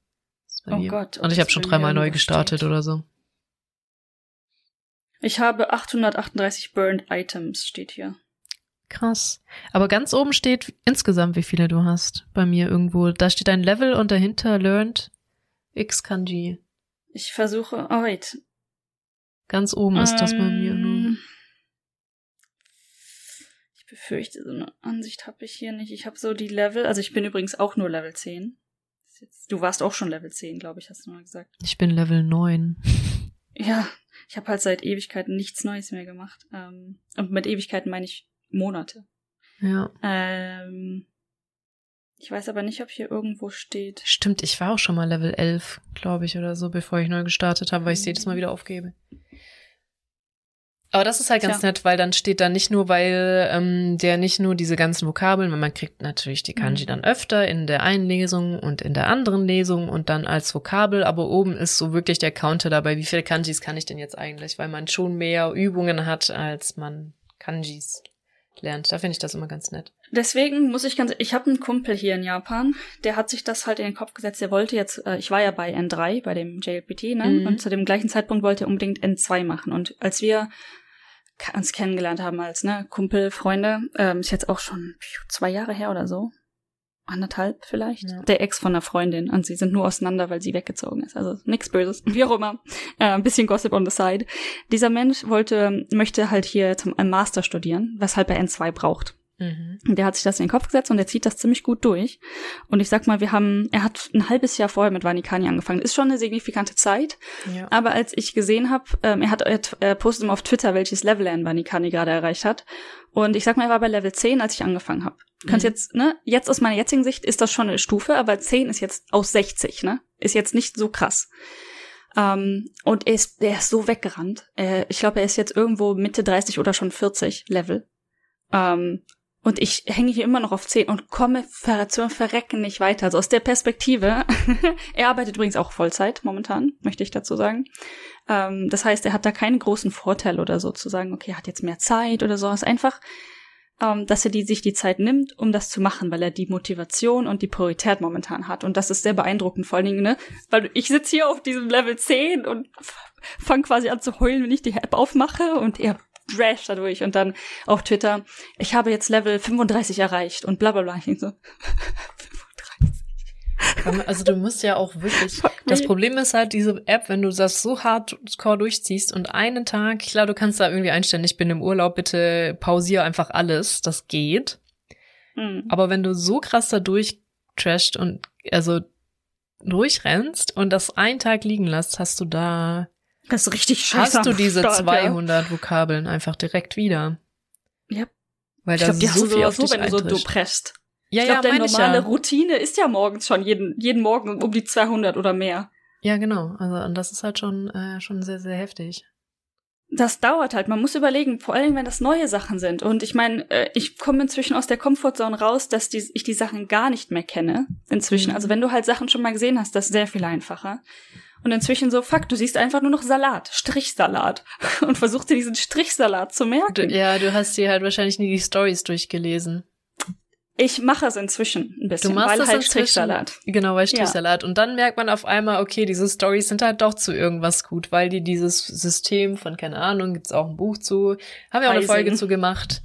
oh dir. Gott. Und ich habe schon dreimal neu gestartet steht. oder so. Ich habe 838 Burned Items, steht hier. Krass. Aber ganz oben steht insgesamt, wie viele du hast. Bei mir irgendwo. Da steht ein Level und dahinter Learned X Kanji. Ich versuche. Oh, wait. Ganz oben ist das bei mir nur. Ähm, ich befürchte, so eine Ansicht habe ich hier nicht. Ich habe so die Level. Also ich bin übrigens auch nur Level 10. Du warst auch schon Level 10, glaube ich, hast du mal gesagt. Ich bin Level 9. Ja, ich habe halt seit Ewigkeiten nichts Neues mehr gemacht. Ähm, und mit Ewigkeiten meine ich Monate. Ja. Ähm, Ich weiß aber nicht, ob hier irgendwo steht. Stimmt, ich war auch schon mal Level 11, glaube ich, oder so, bevor ich neu gestartet habe, weil ich es jedes Mal wieder aufgebe. Aber das ist halt ganz Tja. nett, weil dann steht da nicht nur, weil ähm, der nicht nur diese ganzen Vokabeln, weil man kriegt natürlich die Kanji Mhm. dann öfter in der einen Lesung und in der anderen Lesung und dann als Vokabel, aber oben ist so wirklich der Counter dabei, wie viele Kanjis kann ich denn jetzt eigentlich, weil man schon mehr Übungen hat, als man Kanjis lernt. Da finde ich das immer ganz nett. Deswegen muss ich ganz, ich habe einen Kumpel hier in Japan, der hat sich das halt in den Kopf gesetzt. Der wollte jetzt, äh, ich war ja bei N3, bei dem JLPT, ne? Mhm. Und zu dem gleichen Zeitpunkt wollte er unbedingt N2 machen. Und als wir uns kennengelernt haben als ne Kumpel, Freunde, ähm, ist jetzt auch schon zwei Jahre her oder so, anderthalb vielleicht. Ja. Der Ex von einer Freundin und sie sind nur auseinander, weil sie weggezogen ist. Also nichts Böses, wie auch immer. Äh, ein bisschen Gossip on the side. Dieser Mensch wollte, möchte halt hier zum einen Master studieren, was halt bei N2 braucht. Mhm. Und der hat sich das in den Kopf gesetzt und der zieht das ziemlich gut durch. Und ich sag mal, wir haben, er hat ein halbes Jahr vorher mit Vanikani angefangen. Ist schon eine signifikante Zeit. Ja. Aber als ich gesehen habe, ähm, er hat er, er postet immer auf Twitter, welches Level er in Vanikani gerade erreicht hat. Und ich sag mal, er war bei Level 10, als ich angefangen habe. Du kannst Mhm. jetzt, ne, jetzt aus meiner jetzigen Sicht ist das schon eine Stufe, aber 10 ist jetzt aus 60, ne? Ist jetzt nicht so krass. Ähm, und er ist, der ist so weggerannt. Äh, ich glaube, er ist jetzt irgendwo Mitte 30 oder schon 40 Level. Ähm, und ich hänge hier immer noch auf 10 und komme ver zum Verrecken nicht weiter. Also aus der Perspektive, (laughs) er arbeitet übrigens auch Vollzeit momentan, möchte ich dazu sagen. Ähm, das heißt, er hat da keinen großen Vorteil oder so zu sagen, okay, er hat jetzt mehr Zeit oder so. Es ist einfach, ähm, dass er die, sich die Zeit nimmt, um das zu machen, weil er die Motivation und die Priorität momentan hat. Und das ist sehr beeindruckend, vor allen Dingen, ne? Weil ich sitze hier auf diesem Level 10 und fange quasi an zu heulen, wenn ich die App aufmache und er crasht dadurch. Und dann auf Twitter, ich habe jetzt Level 35 erreicht und bla bla bla. Ich so, 35. Also du musst ja auch wirklich. Das. Problem ist halt, diese App, wenn du das so hardcore durchziehst und einen Tag, klar, du kannst da irgendwie einstellen, ich bin im Urlaub, bitte pausiere einfach alles, das geht. Hm. Aber wenn du so krass da durchtrasht und also durchrennst und das einen Tag liegen lässt, hast du da, Das ist richtig scheiße. hast du diese Start, 200 Vokabeln einfach direkt wieder. Ja. Weil Ich glaube, die hast so du viel so, auf so dich wenn du so du presst. Ja, ich ja, glaube, deine meine ich normale ja. Routine ist ja morgens schon jeden, jeden Morgen um die 200 oder mehr. Ja, genau. Also und das ist halt schon, äh, schon sehr, sehr heftig. Das dauert halt. Man muss überlegen, vor allem wenn das neue Sachen sind. Und ich meine, äh, ich komme inzwischen aus der Komfortzone raus, dass die, ich die Sachen gar nicht mehr kenne. Inzwischen. Mhm. Also wenn du halt Sachen schon mal gesehen hast, das ist sehr viel einfacher. Und inzwischen so, fuck, du siehst einfach nur noch Salat, Strichsalat. (laughs) Und versuchst dir diesen Strichsalat zu merken. Du, ja, du hast dir halt wahrscheinlich nie die Stories durchgelesen. Ich mache es inzwischen ein bisschen, Du machst weil das halt Strichsalat. Genau, bei Strichsalat. Und dann merkt man auf einmal, okay, diese Stories sind halt doch zu irgendwas gut, weil die dieses System von, keine Ahnung, gibt's auch ein Buch zu, haben wir auch eine. Folge zu gemacht,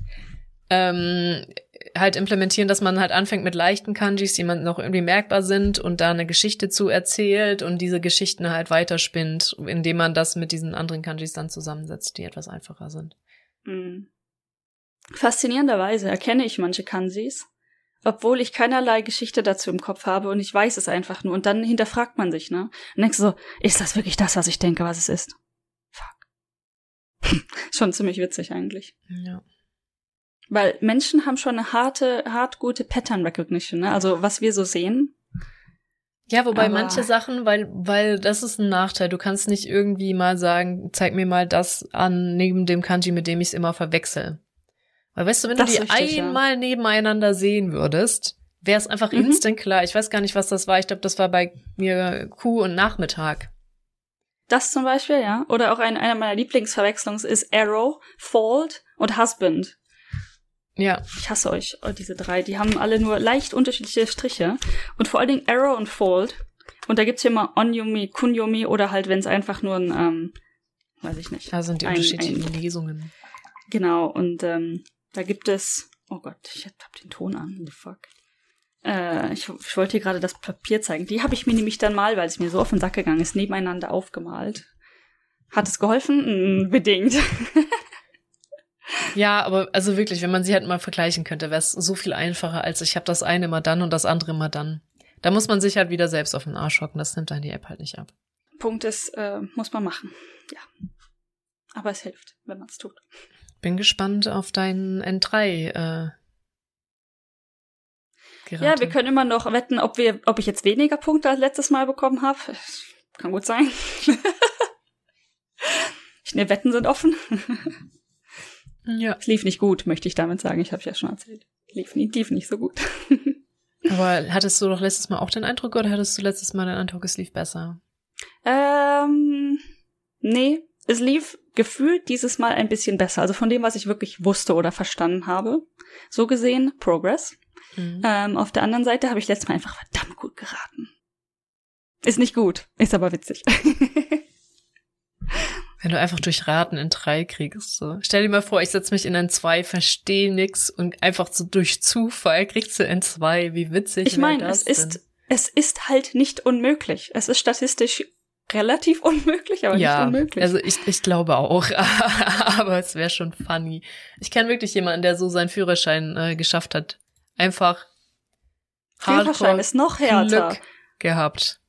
ähm, halt implementieren, dass man halt anfängt mit leichten Kanjis, die man noch irgendwie merkbar sind und da eine Geschichte zu erzählt und diese Geschichten halt weiterspinnt, indem man das mit diesen anderen Kanjis dann zusammensetzt, die etwas einfacher sind. Hm. Faszinierenderweise erkenne ich manche Kansis, obwohl ich keinerlei Geschichte dazu im Kopf habe und ich weiß es einfach nur. Und dann hinterfragt man sich, ne? Und denkst so, ist das wirklich das, was ich denke, was es ist? Fuck. (laughs) schon ziemlich witzig eigentlich. Ja. Weil Menschen haben schon eine harte, hart gute Pattern Recognition, ne? Also was wir so sehen. Ja, wobei Aber- manche Sachen, weil, weil das ist ein Nachteil. Du kannst nicht irgendwie mal sagen, zeig mir mal das an neben dem Kanji, mit dem ich es immer verwechsel. Weil weißt du, wenn Das du die richtig, ja. einmal nebeneinander sehen würdest, wäre es einfach Mhm. instant klar. Ich weiß gar nicht, was das war. Ich glaube, das war bei mir Kuh und Nachmittag. Das zum Beispiel, ja. Oder auch ein, einer meiner Lieblingsverwechslungen ist Arrow, Fault und Husband. Ja, Ich hasse euch, oh, diese drei. Die haben alle nur leicht unterschiedliche Striche. Und vor allen Dingen Arrow und Fold. Und da gibt's hier mal Onyomi, Kunyomi oder halt, wenn es einfach nur ein, ähm, weiß ich nicht. da sind die Ein- unterschiedlichen ein- Lesungen. Genau, und ähm, da gibt es, oh Gott, ich hab den Ton an, the fuck. Äh, ich, ich wollte hier gerade das Papier zeigen. Die habe ich mir nämlich dann mal, weil es mir so auf den Sack gegangen ist, nebeneinander aufgemalt. Hat es geholfen? Mm, bedingt. Ja, aber also wirklich, wenn man sie halt mal vergleichen könnte, wäre es so viel einfacher, als ich habe das eine mal dann und das andere mal dann. Da muss man sich halt wieder selbst auf den Arsch hocken. Das nimmt dann die App halt nicht ab. Punkt ist, äh, muss man machen. Ja. Aber es hilft, wenn man es tut. Bin gespannt auf deinen N3 äh. Ja, wir können immer noch wetten, ob wir, ob ich jetzt weniger Punkte als letztes Mal bekommen habe. Kann gut sein. (laughs) ich ne, Wetten sind offen. (laughs) Ja. Es lief nicht gut, möchte ich damit sagen. Ich habe ja schon erzählt. Lief, nie, lief nicht so gut. (laughs) Aber hattest du doch letztes Mal auch den Eindruck oder hattest du letztes Mal den Eindruck, es lief besser? ähm, nee, es lief gefühlt dieses Mal ein bisschen besser. Also von dem, was ich wirklich wusste oder verstanden habe. So gesehen, Progress. Mhm. Ähm, auf der anderen Seite habe ich letztes Mal einfach verdammt gut geraten. Ist nicht gut, ist aber witzig. (laughs) Wenn du einfach durch Raten in drei kriegst. So. Stell dir mal vor, ich setze mich in ein zwei, verstehe nix und einfach so durch Zufall kriegst du in zwei. Wie witzig. ich meine, es ist, denn? es ist halt nicht unmöglich. Es ist statistisch relativ (laughs) unmöglich, aber ja, nicht unmöglich. also ich, ich glaube auch, (laughs) aber es wäre schon funny. Ich kenne wirklich jemanden, der so seinen Führerschein äh, geschafft hat. Einfach Führerschein Hardcore ist noch härter. Glück gehabt.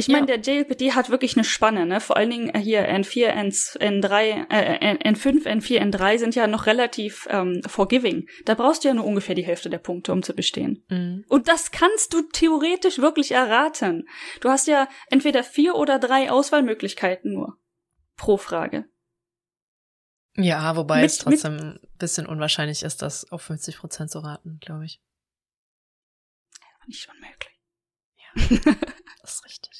Ich meine, Ja. der JLPD hat wirklich eine Spanne, ne? Vor allen Dingen hier N4, N, N3, äh, N5, N4, N3 sind ja noch relativ ähm, forgiving. Da brauchst du ja nur ungefähr die Hälfte der Punkte, um zu bestehen. Mhm. Und das kannst du theoretisch wirklich erraten. Du hast ja entweder vier oder drei Auswahlmöglichkeiten nur pro Frage. Ja, wobei Mit- es trotzdem ein bisschen unwahrscheinlich ist, das auf 50 Prozent zu raten, glaube ich. Nicht unmöglich. Das ist richtig.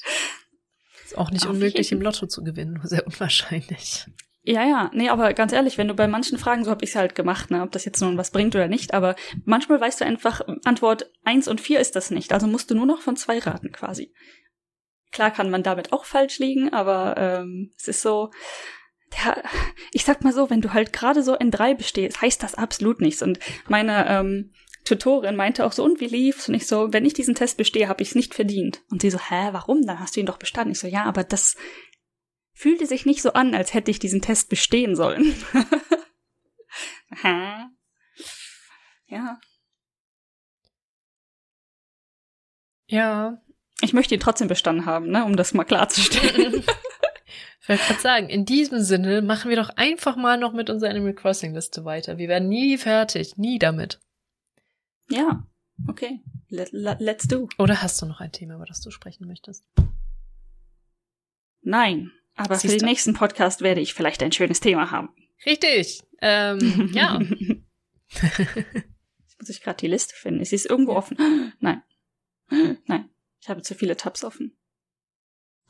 Ist auch nicht Auf unmöglich, jeden im Lotto zu gewinnen, nur (laughs) sehr unwahrscheinlich. Ja, ja, nee, aber ganz ehrlich, wenn du bei manchen Fragen, so habe ich es halt gemacht, ne, ob das jetzt nun was bringt oder nicht, aber manchmal weißt du einfach, Antwort eins und vier ist das nicht, also musst du nur noch von zwei raten quasi. Klar kann man damit auch falsch liegen, aber ähm, es ist so, ja, ich sag mal so, wenn du halt gerade so in drei bestehst, heißt das absolut nichts. Und meine ähm, Tutorin meinte auch so, und wie lief's? Und ich so, wenn ich diesen Test bestehe, habe ich es nicht verdient. Und sie so, hä, warum? Dann hast du ihn doch bestanden. Ich so, ja, aber das fühlte sich nicht so an, als hätte ich diesen Test bestehen sollen. (laughs) Hä? ja. Ja, Ich möchte ihn trotzdem bestanden haben, ne, um das mal klarzustellen. (laughs) (laughs) ich wollte gerade sagen, in diesem Sinne machen wir doch einfach mal noch mit unserer Animal Crossing Liste weiter. Wir werden nie fertig, nie damit. Ja, okay. Let, let, let's do. Oder hast du noch ein Thema, über das du sprechen möchtest? Nein. Aber für Siehst den du. nächsten Podcast werde ich vielleicht ein schönes Thema haben. Richtig. Ähm, (laughs) ja. Jetzt muss ich gerade die Liste finden. Ist sie irgendwo offen? (gasps) Nein. (gasps) Nein. Ich habe zu viele Tabs offen.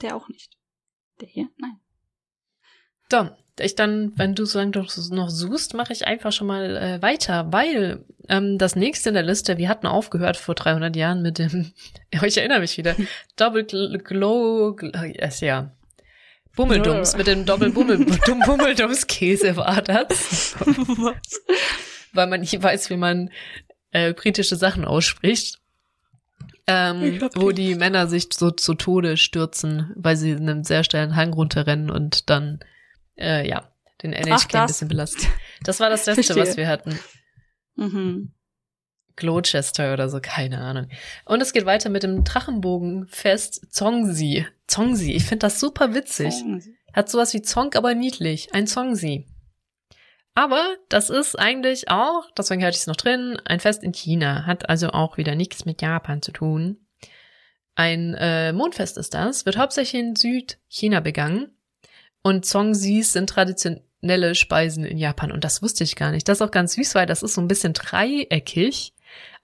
Der auch nicht. Der hier? Nein. So, ich dann, wenn du so lange doch noch suchst, mache ich einfach schon mal äh, weiter, weil ähm, das nächste in der Liste, wir hatten aufgehört vor 300 Jahren mit dem, (laughs) ich erinnere mich wieder, (laughs) Double Gl- Glow, Gl- yes, ja, Bummeldums, mit dem Doppel Bummel, (laughs) Bummeldums Käse war das, Was? weil man nicht weiß, wie man äh, britische Sachen ausspricht. Ähm, wo die- Männer sich so zu Tode stürzen, weil sie in einem sehr steilen Hang runterrennen und dann, äh, ja, den NHK ein das. bisschen belasten. Das war das (laughs) letzte, was wir hatten. Mhm. Gloucester oder so, keine Ahnung. Und es geht weiter mit dem Drachenbogenfest Zongsi. Zongsi, ich finde das super witzig. Hat sowas wie Zong, aber niedlich. Ein Zongsi. Aber das ist eigentlich auch, deswegen halte ich es noch drin, ein Fest in China. Hat also auch wieder nichts mit Japan zu tun. Ein äh, Mondfest ist das, wird hauptsächlich in Südchina begangen. Und Zongsis sind traditionelle Speisen in Japan. Und das wusste ich gar nicht. Das ist auch ganz süß, weil das ist so ein bisschen dreieckig.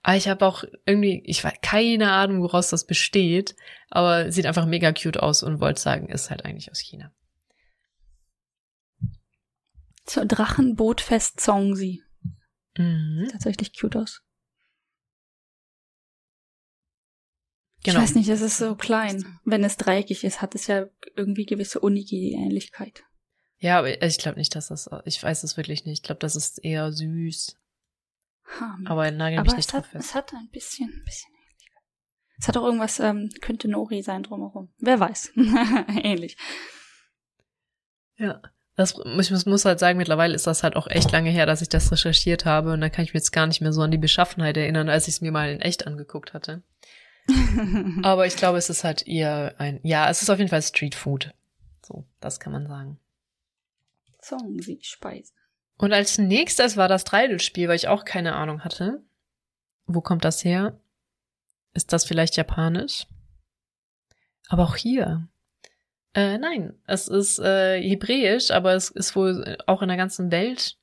Aber ich habe auch irgendwie, ich weiß keine Ahnung, woraus das besteht. Aber sieht einfach mega cute aus und wollte sagen, ist halt eigentlich aus China. Zur Drachenbootfest Zongsi. Mhm. Tatsächlich cute aus. Genau. Ich weiß nicht, es ist so klein. Wenn es dreieckig ist, hat es ja irgendwie gewisse Unigi-Ähnlichkeit. Ja, aber ich glaube nicht, dass das, ich weiß es wirklich nicht. Ich glaube, das ist eher süß. Ha, Aber nagel mich Aber nicht es hat, drauf fest. es hat ein bisschen, ein bisschen Ähnlichkeit. Es hat auch irgendwas, ähm, könnte Nori sein drumherum. Wer weiß. (laughs) Ähnlich. Ja. Das, ich muss, muss halt sagen, mittlerweile ist das halt auch echt lange her, dass ich das recherchiert habe und da kann ich mir jetzt gar nicht mehr so an die Beschaffenheit erinnern, als ich es mir mal in echt angeguckt hatte. (laughs) Aber ich glaube, es ist halt eher ein, ja, es ist auf jeden Fall Street Food. So, das kann man sagen. Zongsi, Speise. Und als nächstes war das Dreidelspiel, weil ich auch keine Ahnung hatte. wo kommt das her? Ist das vielleicht japanisch? Aber auch hier. Äh, nein, es ist äh, hebräisch, aber es ist wohl auch in der ganzen Welt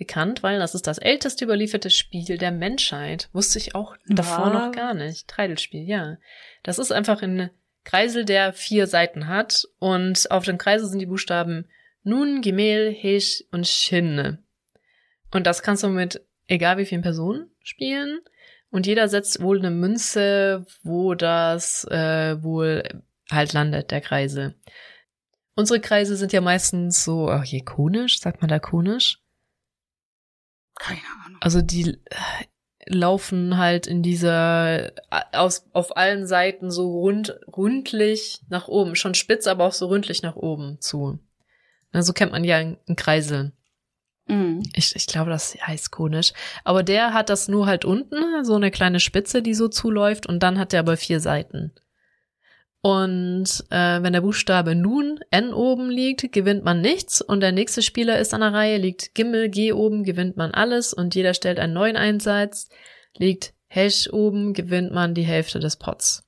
bekannt, weil das ist das älteste überlieferte Spiel der Menschheit. Wusste ich auch davor noch gar nicht. Treidelspiel, ja. Das ist einfach ein Kreisel, der vier Seiten hat und auf dem Kreisel sind die Buchstaben Nun, Gemel, Hesh und Shin. Und das kannst du mit egal wie vielen Personen spielen. Und jeder setzt wohl eine Münze, wo das äh, wohl halt landet, der Kreisel. Unsere Kreise sind ja meistens so, ach, hier konisch, sagt man da konisch? Keine Ahnung. Also die äh, laufen halt in dieser aus auf allen Seiten so rund rundlich nach oben, schon spitz, aber auch so rundlich nach oben zu. Na, so kennt man ja einen Kreisel. Mhm. Ich, ich glaube, das heißt konisch. Aber der hat das nur halt unten, so eine kleine Spitze, die so zuläuft, und dann hat der aber vier Seiten. Und äh, wenn der Buchstabe nun N oben liegt, gewinnt man nichts und der nächste Spieler ist an der Reihe, liegt Gimmel G oben, gewinnt man alles und jeder stellt einen neuen Einsatz, liegt Hash oben, gewinnt man die Hälfte des Pots.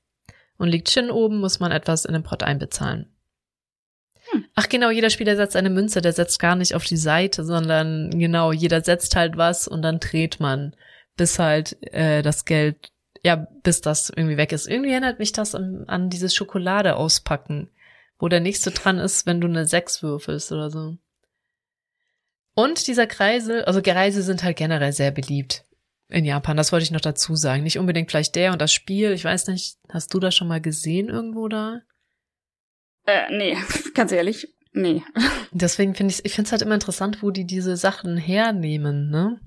Und liegt Shin oben, muss man etwas in den Pot einbezahlen. Hm. Ach genau, jeder Spieler setzt eine Münze, der setzt gar nicht auf die Seite, sondern genau, jeder setzt halt was und dann dreht man, bis halt äh, das Geld ja, bis das irgendwie weg ist. Irgendwie erinnert mich das an, an dieses Schokolade auspacken, wo der nächste dran ist, wenn du eine Sechs würfelst oder so. Und dieser Kreisel, also Kreisel sind halt generell sehr beliebt in Japan. Das wollte ich noch dazu sagen. Nicht unbedingt vielleicht der und das Spiel. Ich weiß nicht, hast du das schon mal gesehen irgendwo da? Äh, nee, (laughs) ganz ehrlich, nee. Deswegen finde ich, ich finde es halt immer interessant, wo die diese Sachen hernehmen, ne?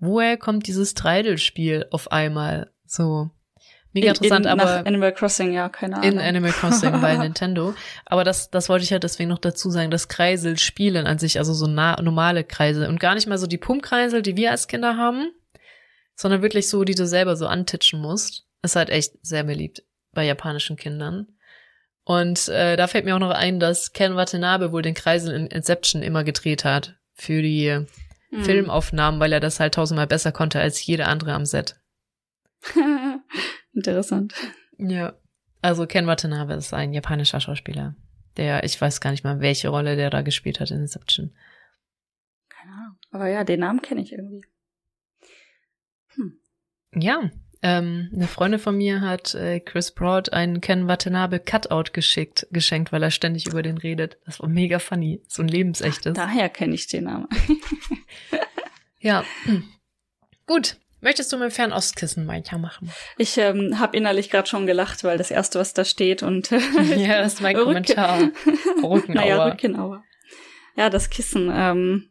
Woher kommt dieses Treidelspiel auf einmal? So. Mega In- interessant, in, aber. Nach Animal Crossing, ja, keine Ahnung. In Animal Crossing bei (laughs) Nintendo. Aber das, das wollte ich ja deswegen noch dazu sagen, das Kreiselspielen an sich, also so na, normale Kreisel und gar nicht mal so die Pumpkreisel, die wir als Kinder haben, sondern wirklich so, die du selber so antitschen musst, ist halt echt sehr beliebt bei japanischen Kindern. Und äh, da fällt mir auch noch ein, dass Ken Watanabe wohl den Kreisel in Inception immer gedreht hat für die Hm. Filmaufnahmen, weil er das halt tausendmal besser konnte als jeder andere am Set. (laughs) Interessant. Ja. Also Ken Watanabe ist ein japanischer Schauspieler. Der, ich weiß gar nicht mal, welche Rolle der da gespielt hat in Inception. Keine Ahnung. Aber ja, den Namen kenne ich irgendwie. Ja, ähm, eine Freundin von mir hat äh, Chris Broad einen Ken Watanabe Cutout geschickt, geschenkt, weil er ständig über den redet. Das war mega funny. So ein lebensechtes. Daher kenne ich den Namen. (laughs) Ja. (clears throat) Gut. Möchtest du mit dem Fernostkissen weitermachen? Ich ähm, habe innerlich gerade schon gelacht, weil das erste, was da steht und (laughs) ja, das ist mein Rücken- Kommentar. Rückenauer. (laughs) naja, Rückenauer. Ja, das Kissen. Ähm,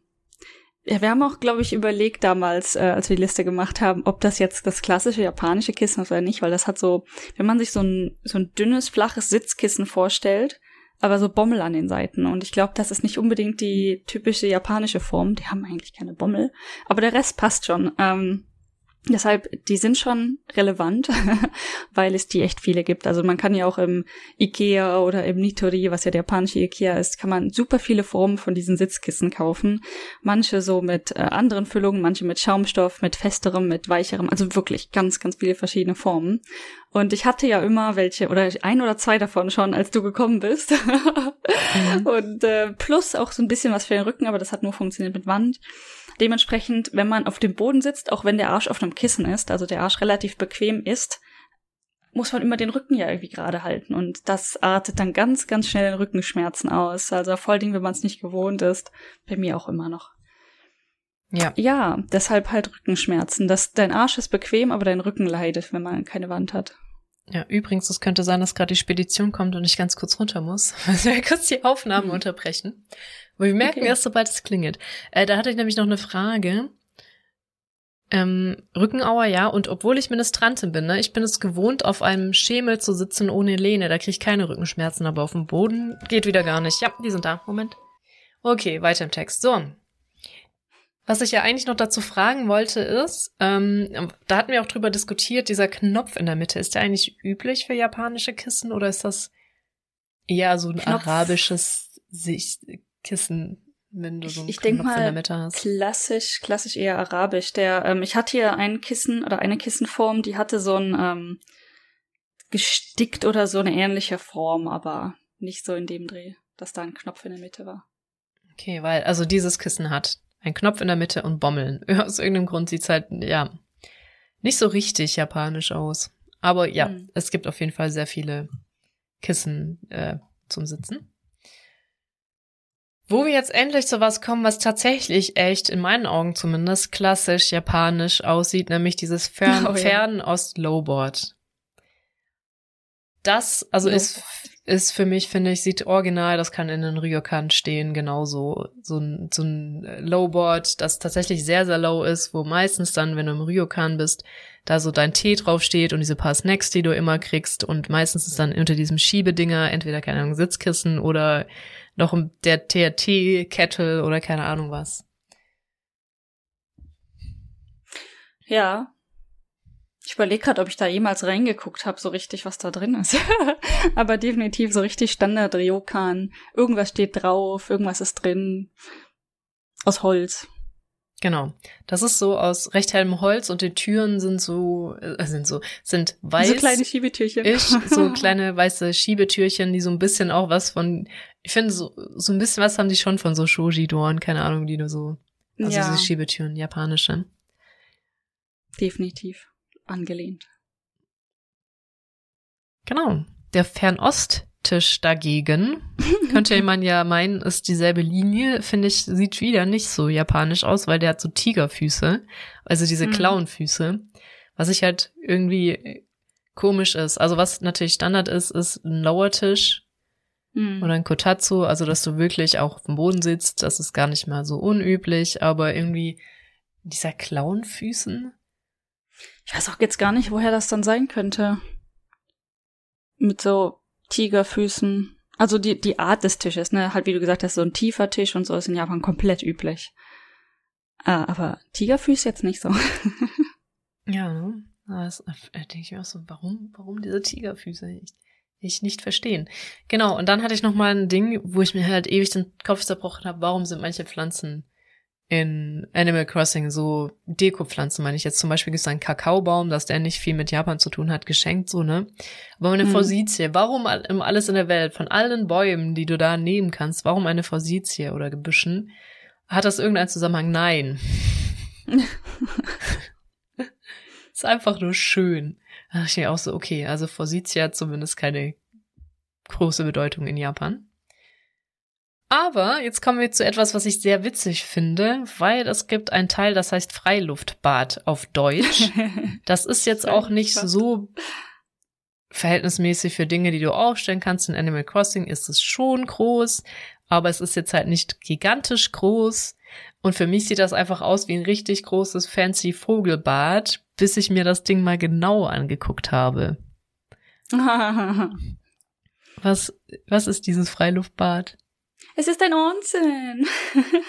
ja, wir haben auch, glaube ich, überlegt damals, äh, als wir die Liste gemacht haben, ob das jetzt das klassische japanische Kissen ist oder nicht, weil das hat so, wenn man sich so ein, so ein dünnes, flaches Sitzkissen vorstellt, aber so Bommel an den Seiten. Und ich glaube, das ist nicht unbedingt die typische japanische Form. Die haben eigentlich keine Bommel. Aber der Rest passt schon. Ähm, Deshalb, die sind schon relevant, (laughs) weil es die echt viele gibt. Also man kann ja auch im Ikea oder im Nitori, was ja der japanische Ikea ist, kann man super viele Formen von diesen Sitzkissen kaufen. Manche so mit äh, anderen Füllungen, manche mit Schaumstoff, mit festerem, mit weicherem. Also wirklich ganz, ganz viele verschiedene Formen. Und ich hatte ja immer welche, oder ein oder zwei davon schon, als du gekommen bist. (laughs) Und äh, plus auch so ein bisschen was für den Rücken, aber das hat nur funktioniert mit Wand. Dementsprechend, wenn man auf dem Boden sitzt, auch wenn der Arsch auf einem Kissen ist, also der Arsch relativ bequem ist, muss man immer den Rücken ja irgendwie gerade halten. Und das artet dann ganz, ganz schnell in Rückenschmerzen aus. Also voll Ding, wenn man es nicht gewohnt ist. Bei mir auch immer noch. Ja. Ja, deshalb halt Rückenschmerzen. Das, dein Arsch ist bequem, aber dein Rücken leidet, wenn man keine Wand hat. Ja, übrigens, es könnte sein, dass gerade die Spedition kommt und ich ganz kurz runter muss. (laughs) Also wir kurz die Aufnahmen Mhm. unterbrechen. Aber wir merken Okay. erst, sobald es klingelt. Äh, da hatte ich nämlich noch eine Frage. Ähm, Rückenauer, ja, und obwohl ich Ministrantin bin, ne, ich bin es gewohnt, auf einem Schemel zu sitzen ohne Lehne. Da kriege ich keine Rückenschmerzen, aber auf dem Boden geht wieder gar nicht. Ja, die sind da. Moment. Okay, weiter im Text. So. Was ich ja eigentlich noch dazu fragen wollte, ist, ähm, da hatten wir auch drüber diskutiert, dieser Knopf in der Mitte, ist der eigentlich üblich für japanische Kissen oder ist das eher so ein Knopf. arabisches Sicht Kissen? wenn du so einen ich, ich Knopf in der mal, Mitte hast. klassisch, klassisch eher arabisch. Der, ähm, ich hatte hier ein Kissen oder eine Kissenform, die hatte so ein ähm, gestickt oder so eine ähnliche Form, aber nicht so in dem Dreh, dass da ein Knopf in der Mitte war. Okay, weil, also dieses Kissen hat einen Knopf in der Mitte und Bommeln. (laughs) Aus irgendeinem Grund sieht's halt, ja, nicht so richtig japanisch aus. Aber ja, Hm. es gibt auf jeden Fall sehr viele Kissen äh, zum Sitzen. Wo wir jetzt endlich zu was kommen, was tatsächlich echt, in meinen Augen zumindest, klassisch japanisch aussieht, nämlich dieses Fern (laughs) Oh ja. Fernost-Lowboard. Das, also ist, ist für mich, finde ich, sieht original, das kann in den Ryokan stehen, genauso. So ein, so ein Lowboard, das tatsächlich sehr, sehr low ist, wo meistens dann, wenn du im Ryokan bist, da so dein Tee draufsteht und diese paar Snacks, die du immer kriegst und meistens ist dann unter diesem Schiebedinger entweder, keine Ahnung, Sitzkissen oder noch der TRT-Kettle oder keine Ahnung was. Ja. Ich überlege gerade, ob ich da jemals reingeguckt habe, so richtig, was da drin ist. (laughs) Aber definitiv so richtig Standard Ryokan. Irgendwas steht drauf, irgendwas ist drin. Aus Holz. Genau. Das ist so aus recht hellem Holz und die Türen sind so, äh, sind so, sind weiß. so kleine Schiebetürchen. Ich, so kleine weiße Schiebetürchen, die so ein bisschen auch was von, ich finde, so, so ein bisschen was haben die schon von so Shoji-Doren, keine Ahnung, die nur so, also ja, diese Schiebetüren, japanische. definitiv. Angelehnt. Genau. Der Fernosttisch dagegen, (laughs) könnte man ja meinen, ist dieselbe Linie, finde ich, sieht wieder nicht so japanisch aus, weil der hat so Tigerfüße, also diese Mhm. Clownfüße, was ich halt irgendwie komisch ist. Also was natürlich Standard ist, ist ein Lauertisch Hm. oder ein Kotatsu, also dass du wirklich auch auf dem Boden sitzt, das ist gar nicht mal so unüblich, aber irgendwie dieser Clownfüßen, Ich weiß auch jetzt gar nicht, woher das dann sein könnte. Mit so Tigerfüßen. Also die, die Art des Tisches, ne? Halt, wie du gesagt hast, so ein tiefer Tisch und so ist in Japan komplett üblich. Äh, aber Tigerfüße jetzt nicht so. (laughs) Ja, ne? Das denke ich mir auch so, warum, warum diese Tigerfüße? Ich, ich nicht verstehen. Genau, und dann hatte ich noch mal ein Ding, wo ich mir halt ewig den Kopf zerbrochen habe, warum sind manche Pflanzen in Animal Crossing so Dekopflanzen, meine ich jetzt zum Beispiel gibt es einen Kakaobaum, dass der nicht viel mit Japan zu tun hat, geschenkt, so, ne? Aber eine Mhm. Forsythie, warum im alles in der Welt, von allen Bäumen, die du da nehmen kannst, warum eine Forsythie oder Gebüschen? Hat das irgendeinen Zusammenhang? Nein. (laughs) ist einfach nur schön. Da dachte ich mir auch so, okay, also Forsythia hat zumindest keine große Bedeutung in Japan. Aber jetzt kommen wir zu etwas, was ich sehr witzig finde, weil es gibt einen Teil, das heißt Freiluftbad auf Deutsch. (laughs) Das ist jetzt auch nicht so verhältnismäßig für Dinge, die du aufstellen kannst. In Animal Crossing ist es schon groß, aber es ist jetzt halt nicht gigantisch groß. Und für mich sieht das einfach aus wie ein richtig großes fancy Vogelbad, bis ich mir das Ding mal genau angeguckt habe. (laughs) Was, was ist dieses Freiluftbad? Es ist ein Onsen. (laughs)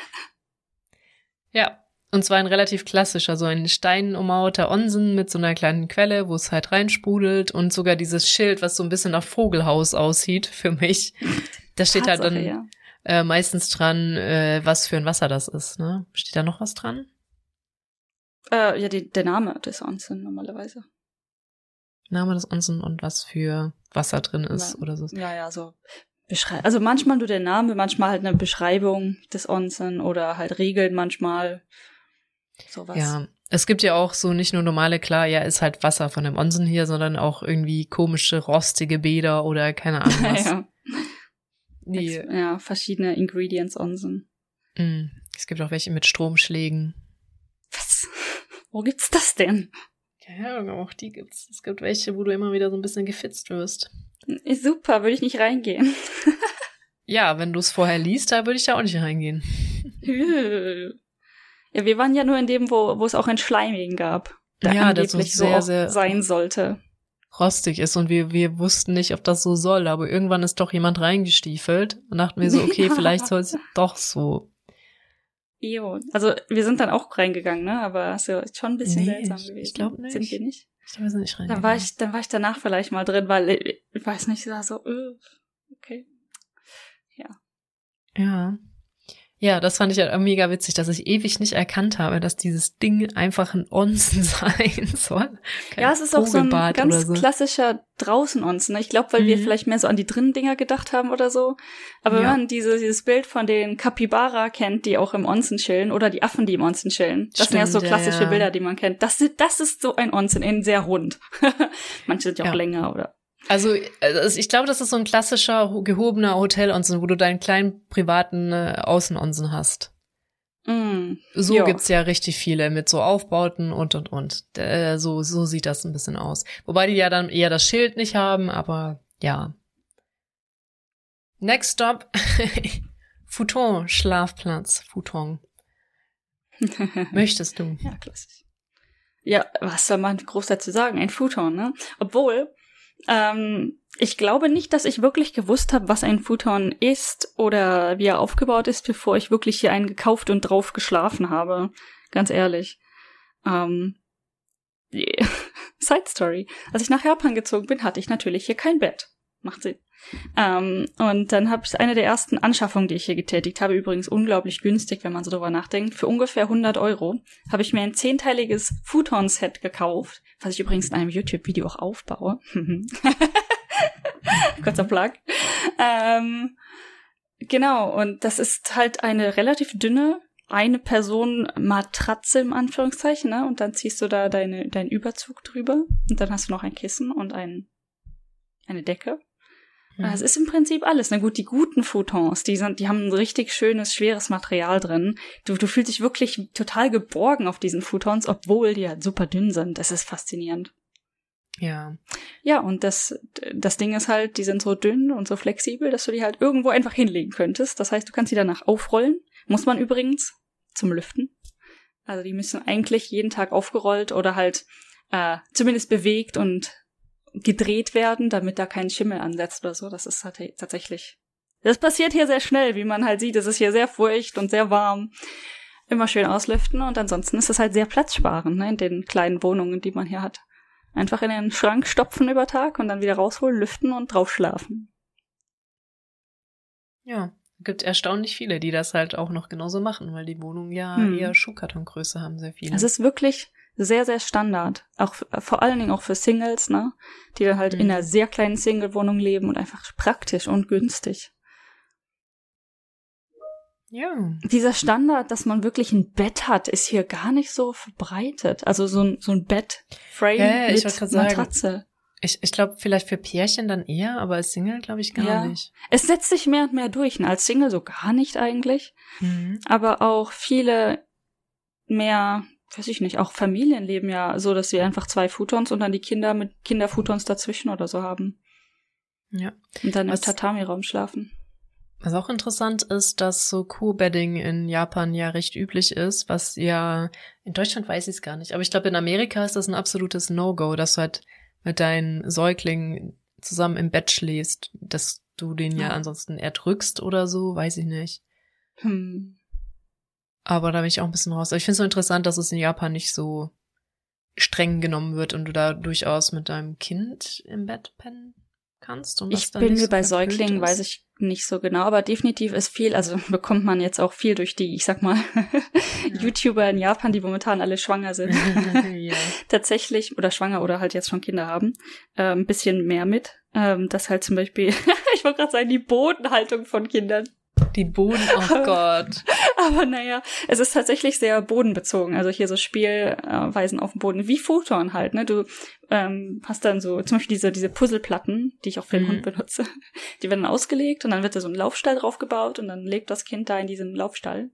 Ja, und zwar ein relativ klassischer, so ein steinummauerter Onsen mit so einer kleinen Quelle, wo es halt reinsprudelt und sogar dieses Schild, was so ein bisschen nach Vogelhaus aussieht für mich. (laughs) Da steht halt dann ja. äh, meistens dran, äh, was für ein Wasser das ist, ne? Steht da noch was dran? Äh, ja, die, der Name des Onsen normalerweise. Name des Onsen und was für Wasser drin ist Ja. oder so. Ja, ja, so. Beschrei also manchmal nur der Name, manchmal halt eine Beschreibung des Onsen oder halt Regeln manchmal. Sowas. Ja, es gibt ja auch so nicht nur normale, klar, ja, ist halt Wasser von dem Onsen hier, sondern auch irgendwie komische, rostige Bäder oder keine Ahnung (laughs) was. ja. Die, ja, verschiedene Ingredients Onsen. mh, es gibt auch welche mit Stromschlägen. Was? Wo gibt's das denn? Ja, auch die gibt's. Es gibt welche, wo du immer wieder so ein bisschen gefitzt wirst. Super, würde ich nicht reingehen. Ja, wenn du es vorher liest, da würde ich da auch nicht reingehen. ja, wir waren ja nur in dem, wo, wo es auch ein Schleimigen gab. Der Ja, das angeblich so so sehr, auch sehr- sein sollte. Rostig ist und wir, wir wussten nicht, ob das so soll, aber irgendwann ist doch jemand reingestiefelt und dachten wir so, okay, (laughs) vielleicht soll es doch so. Jo. Also wir sind dann auch reingegangen, ne? Aber so ist schon ein bisschen Nee, seltsam gewesen. ich glaub nicht. Sind wir nicht? Ich glaube, wir sind nicht Dann reingegangen. war ich, dann war ich danach vielleicht mal drin, weil ich, ich weiß nicht, da so, äh, okay. Ja. Ja, das fand ich ja mega witzig, dass ich ewig nicht erkannt habe, dass dieses Ding einfach ein Onsen (laughs) sein soll. Kein ja, es ist auch so ein ganz so. klassischer Draußen-Onsen. Ich glaube, weil mhm. wir vielleicht mehr so an die drinnen Dinger gedacht haben oder so. Aber ja. wenn man diese, dieses Bild von den Capybara kennt, die auch im Onsen chillen, oder die Affen, die im Onsen chillen, das Stimmt, sind ja so klassische ja, ja. Bilder, die man kennt. Das, das ist so ein Onsen, in sehr rund. (laughs) Manche sind ja auch länger oder also, also ich glaube, das ist so ein klassischer gehobener Hotel-Onsen, wo du deinen kleinen privaten äh, Außenonsen hast. Mm, so jo. gibt's ja richtig viele mit so Aufbauten und und und. Äh, so so sieht das ein bisschen aus. Wobei die ja dann eher das Schild nicht haben, aber ja. Next stop (laughs) Futon Schlafplatz Futon. (laughs) Möchtest du? Ja, klassisch. Ja, was soll man groß dazu sagen? Ein Futon, ne? Obwohl ähm, ich glaube nicht, dass ich wirklich gewusst habe, was ein Futon ist oder wie er aufgebaut ist, bevor ich wirklich hier einen gekauft und drauf geschlafen habe. Ganz ehrlich. Ähm, (laughs) Side Story. Als ich nach Japan gezogen bin, hatte ich natürlich hier kein Bett. Macht Sinn. Ähm, und dann habe ich eine der ersten Anschaffungen, die ich hier getätigt habe, übrigens unglaublich günstig, wenn man so drüber nachdenkt. Für ungefähr 100 Euro habe ich mir ein zehnteiliges Futon-Set gekauft, was ich übrigens in einem YouTube-Video auch aufbaue. (laughs) Kurzer Plug. Ähm, genau, und das ist halt eine relativ dünne eine Person Matratze im Anführungszeichen, ne? Und dann ziehst du da deine, deinen Überzug drüber und dann hast du noch ein Kissen und ein, eine Decke. Mhm. Es ist im Prinzip alles. Na gut, die guten Futons, die sind, die haben ein richtig schönes, schweres Material drin. Du, du fühlst dich wirklich total geborgen auf diesen Futons, obwohl die halt super dünn sind. Das ist faszinierend. Ja. Ja, und das, das Ding ist halt, die sind so dünn und so flexibel, dass du die halt irgendwo einfach hinlegen könntest. Das heißt, du kannst sie danach aufrollen. Muss man übrigens zum Lüften. Also die müssen eigentlich jeden Tag aufgerollt oder halt äh, zumindest bewegt und gedreht werden, damit da kein Schimmel ansetzt oder so. Das ist halt tatsächlich. Das passiert hier sehr schnell, wie man halt sieht. Es ist hier sehr feucht und sehr warm. Immer schön auslüften und ansonsten ist es halt sehr platzsparend, ne, in den kleinen Wohnungen, die man hier hat. Einfach in den Schrank stopfen über Tag und dann wieder rausholen, lüften und drauf schlafen. Ja, gibt erstaunlich viele, die das halt auch noch genauso machen, weil die Wohnungen ja hm. eher Schuhkartongröße haben, sehr viele. Es ist wirklich sehr, sehr Standard. Auch vor allen Dingen auch für Singles, ne? Die dann halt mhm. in einer sehr kleinen Single-Wohnung leben und einfach praktisch und günstig. Ja. Dieser Standard, dass man wirklich ein Bett hat, ist hier gar nicht so verbreitet. Also so ein, so ein Bettframe ja, mit Matratze. Sagen, ich, ich glaube, vielleicht für Pärchen dann eher, aber als Single glaube ich gar ja. nicht. Es setzt sich mehr und mehr durch. Und als Single so gar nicht eigentlich. Mhm. Aber auch viele mehr weiß ich nicht, auch Familien leben ja so, dass sie einfach zwei Futons und dann die Kinder mit Kinderfutons dazwischen oder so haben. Ja. Und dann im Tatami-Raum schlafen. Was auch interessant ist, dass so Co-Bedding in Japan ja recht üblich ist, was ja in Deutschland weiß ich es gar nicht, aber ich glaube in Amerika ist das ein absolutes No-Go, dass du halt mit deinen Säuglingen zusammen im Bett schläfst, dass du den ja, ja ansonsten erdrückst oder so, weiß ich nicht. Hm. Aber da bin ich auch ein bisschen raus. Aber ich finde es so interessant, dass es in Japan nicht so streng genommen wird und du da durchaus mit deinem Kind im Bett pennen kannst. Und ich bin mir so bei Säuglingen, weiß ich nicht so genau, aber definitiv ist viel, also (laughs) bekommt man jetzt auch viel durch die, ich sag mal, (laughs) ja. YouTuber in Japan, die momentan alle schwanger sind. (laughs) ja. Tatsächlich, oder schwanger oder halt jetzt schon Kinder haben, äh, ein bisschen mehr mit. Ähm, dass halt zum Beispiel, ich wollte gerade sagen, die Bodenhaltung von Kindern die Boden, oh (laughs) Gott. Aber naja, es ist tatsächlich sehr bodenbezogen. Also hier so Spielweisen auf dem Boden, wie Futon halt, ne? Du ähm, hast dann so, zum Beispiel diese, diese Puzzleplatten, die ich auch für den mhm. Hund benutze, (laughs) die werden ausgelegt und dann wird da so ein Laufstall draufgebaut und dann lebt das Kind da in diesem Laufstall.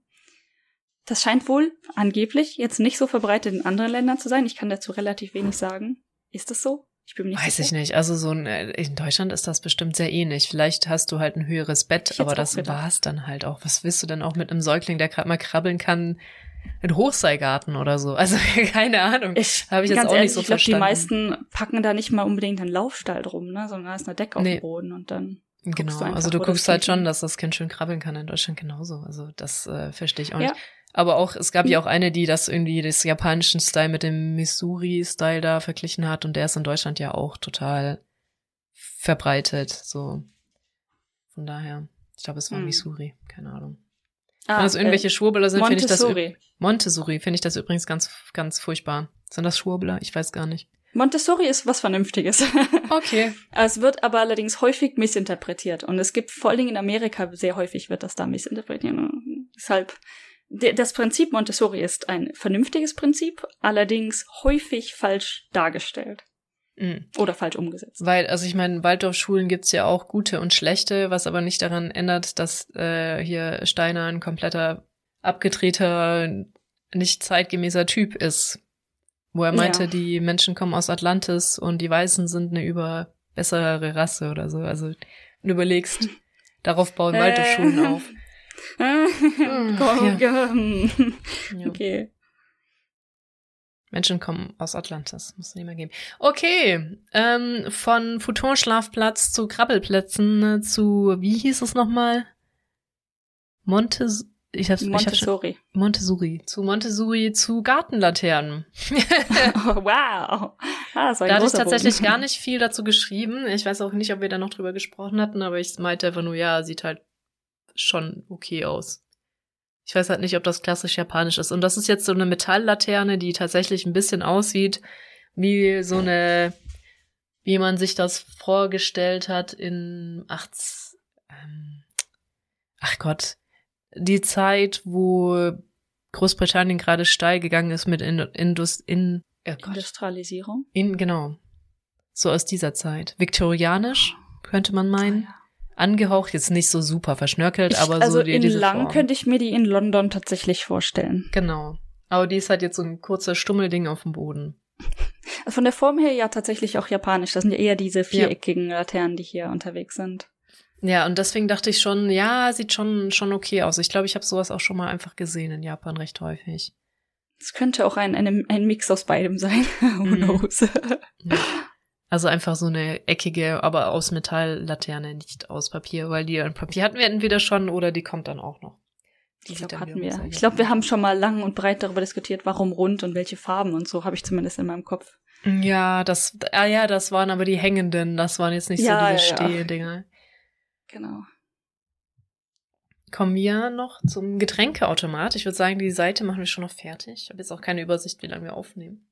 Das scheint wohl angeblich jetzt nicht so verbreitet in anderen Ländern zu sein. Ich kann dazu relativ wenig sagen. Ist das so? Ich bin nicht Weiß sicher. ich nicht. Also so ein, äh, in Deutschland ist das bestimmt sehr ähnlich. Vielleicht hast du halt ein höheres Bett, aber das war's dann halt auch. Was willst du denn auch mit einem Säugling, der gerade mal krabbeln kann, in Hochseilgarten oder so? Also (laughs) keine Ahnung. Ich habe ich jetzt auch ehrlich, nicht so ich glaub, verstanden. Die meisten packen da nicht mal unbedingt einen Laufstall drum, ne, sondern da ist eine Decke nee. auf dem Boden und dann Genau, also du guckst halt schon, dass das Kind schön krabbeln kann in Deutschland genauso. Also das äh, verstehe ich auch ja. nicht. Aber auch, es gab ja auch eine, die das irgendwie des japanischen Style mit dem Missouri-Style da verglichen hat und der ist in Deutschland ja auch total verbreitet. So. Von daher, ich glaube, es war hm. Missouri, keine Ahnung. Wenn das irgendwelche Schwurbler sind, finde ich das. Montessori. Montessori finde ich das übrigens ganz, ganz furchtbar. Sind das Schwurbler? Ich weiß gar nicht. Montessori ist was Vernünftiges. (laughs) Okay. es wird aber allerdings häufig missinterpretiert. Und es gibt vor allen Dingen in Amerika sehr häufig wird das da missinterpretiert. Deshalb, de- das Prinzip Montessori ist ein vernünftiges Prinzip, allerdings häufig falsch dargestellt. Mhm. Oder falsch umgesetzt. Weil, also ich meine, Waldorfschulen gibt's ja auch gute und schlechte, was aber nicht daran ändert, dass äh, hier Steiner ein kompletter, abgedrehter, nicht zeitgemäßer Typ ist. Wo er meinte, Ja. die Menschen kommen aus Atlantis und die Weißen sind eine über bessere Rasse oder so. Also du überlegst, darauf bauen Äh. Waldorfschulen auf. (laughs) (laughs) Komm. Ja. Okay. Menschen kommen aus Atlantis, muss nicht mehr geben. Okay, ähm, von Futonschlafplatz zu Krabbelplätzen äh, zu, wie hieß es nochmal? Montes, ich hab's, ich hab's Montessori. Montessori, zu Montessori zu Gartenlaternen. (laughs) oh, wow. Ah, das war ein Da hatte ich tatsächlich Bogen. gar nicht viel dazu geschrieben. Ich weiß auch nicht, ob wir da noch drüber gesprochen hatten, aber ich meinte einfach nur, ja, sieht halt schon okay aus. Ich weiß halt nicht, ob das klassisch japanisch ist. Und das ist jetzt so eine Metalllaterne, die tatsächlich ein bisschen aussieht wie so eine, wie man sich das vorgestellt hat in 18, ähm, ach Gott, die Zeit, wo Großbritannien gerade steil gegangen ist mit Indus, in, oh. Industrialisierung. In, genau. So aus dieser Zeit. Viktorianisch, könnte man meinen. Ja. Angehaucht, jetzt nicht so super verschnörkelt, Ich, aber also so die, in diese lang Form. könnte ich mir die in London tatsächlich vorstellen. Genau. Aber die ist halt jetzt so ein kurzer Stummelding auf dem Boden. Also von der Form her ja tatsächlich auch japanisch. Das sind ja eher diese viereckigen Laternen, die hier unterwegs sind. Ja, und deswegen dachte ich schon, ja, sieht schon, schon okay aus. Ich glaube, ich habe sowas auch schon mal einfach gesehen in Japan recht häufig. Es könnte auch ein, ein, ein Mix aus beidem sein. (laughs) Who Mhm. knows? Ja. (laughs) Also einfach so eine eckige, aber aus Metalllaterne, nicht aus Papier, weil die an Papier hatten wir entweder schon oder die kommt dann auch noch. Die Ich glaube, hatten wir. Ich glaube, wir haben schon mal lang und breit darüber diskutiert, warum rund und welche Farben und so, habe ich zumindest in meinem Kopf. Ja, das, ah ja, das waren aber die hängenden, das waren jetzt nicht Ja, so diese ja. Stehdinger. Genau. Kommen wir noch zum Getränkeautomat. Ich würde sagen, die Seite machen wir schon noch fertig. Ich habe jetzt auch keine Übersicht, wie lange wir aufnehmen.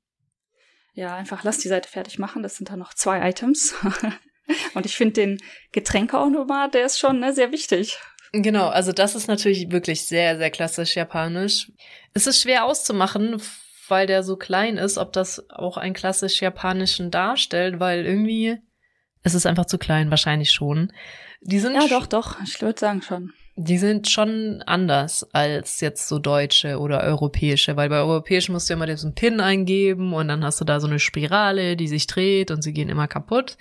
Ja, einfach lass die Seite fertig machen. Das sind dann noch zwei Items. (laughs) und ich finde den Getränkeautomat, der ist schon ne, sehr wichtig. Genau, also das ist natürlich wirklich sehr, sehr klassisch japanisch. Es ist schwer auszumachen, weil der so klein ist, ob das auch einen klassisch japanischen darstellt, weil irgendwie es ist einfach zu klein, wahrscheinlich schon. Die sind Ja, doch, doch. Ich würde sagen schon. Die sind schon anders als jetzt so deutsche oder europäische, weil bei europäischen musst du immer diesen Pin eingeben und dann hast du da so eine Spirale, die sich dreht und sie gehen immer kaputt.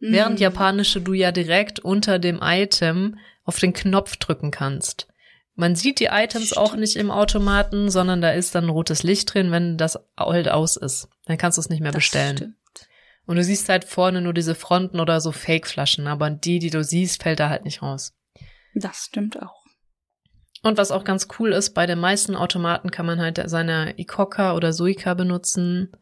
Während Mhm. japanische du ja direkt unter dem Item auf den Knopf drücken kannst. Man sieht die Items Stimmt. auch nicht im Automaten, sondern da ist dann ein rotes Licht drin, wenn das halt aus ist. Dann kannst du es nicht mehr Das bestellen. stimmt. Und du siehst halt vorne nur diese Fronten oder so Fake-Flaschen, aber die, die du siehst, fällt da halt nicht raus. Das stimmt auch. Und was auch ganz cool ist, bei den meisten Automaten kann man halt seine Ikoka oder Suica benutzen,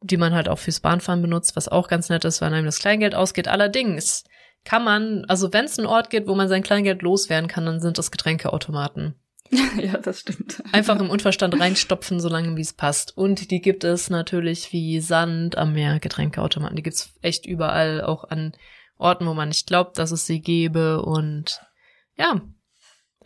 die man halt auch fürs Bahnfahren benutzt, was auch ganz nett ist, weil einem das Kleingeld ausgeht. Allerdings kann man, also wenn es einen Ort gibt, wo man sein Kleingeld loswerden kann, dann sind das Getränkeautomaten. (laughs) ja, das stimmt. Einfach im Unverstand reinstopfen, solange wie es passt. Und die gibt es natürlich wie Sand am Meer, Getränkeautomaten. Die gibt's echt überall, auch an Orten, wo man nicht glaubt, dass es sie gäbe. Und ja,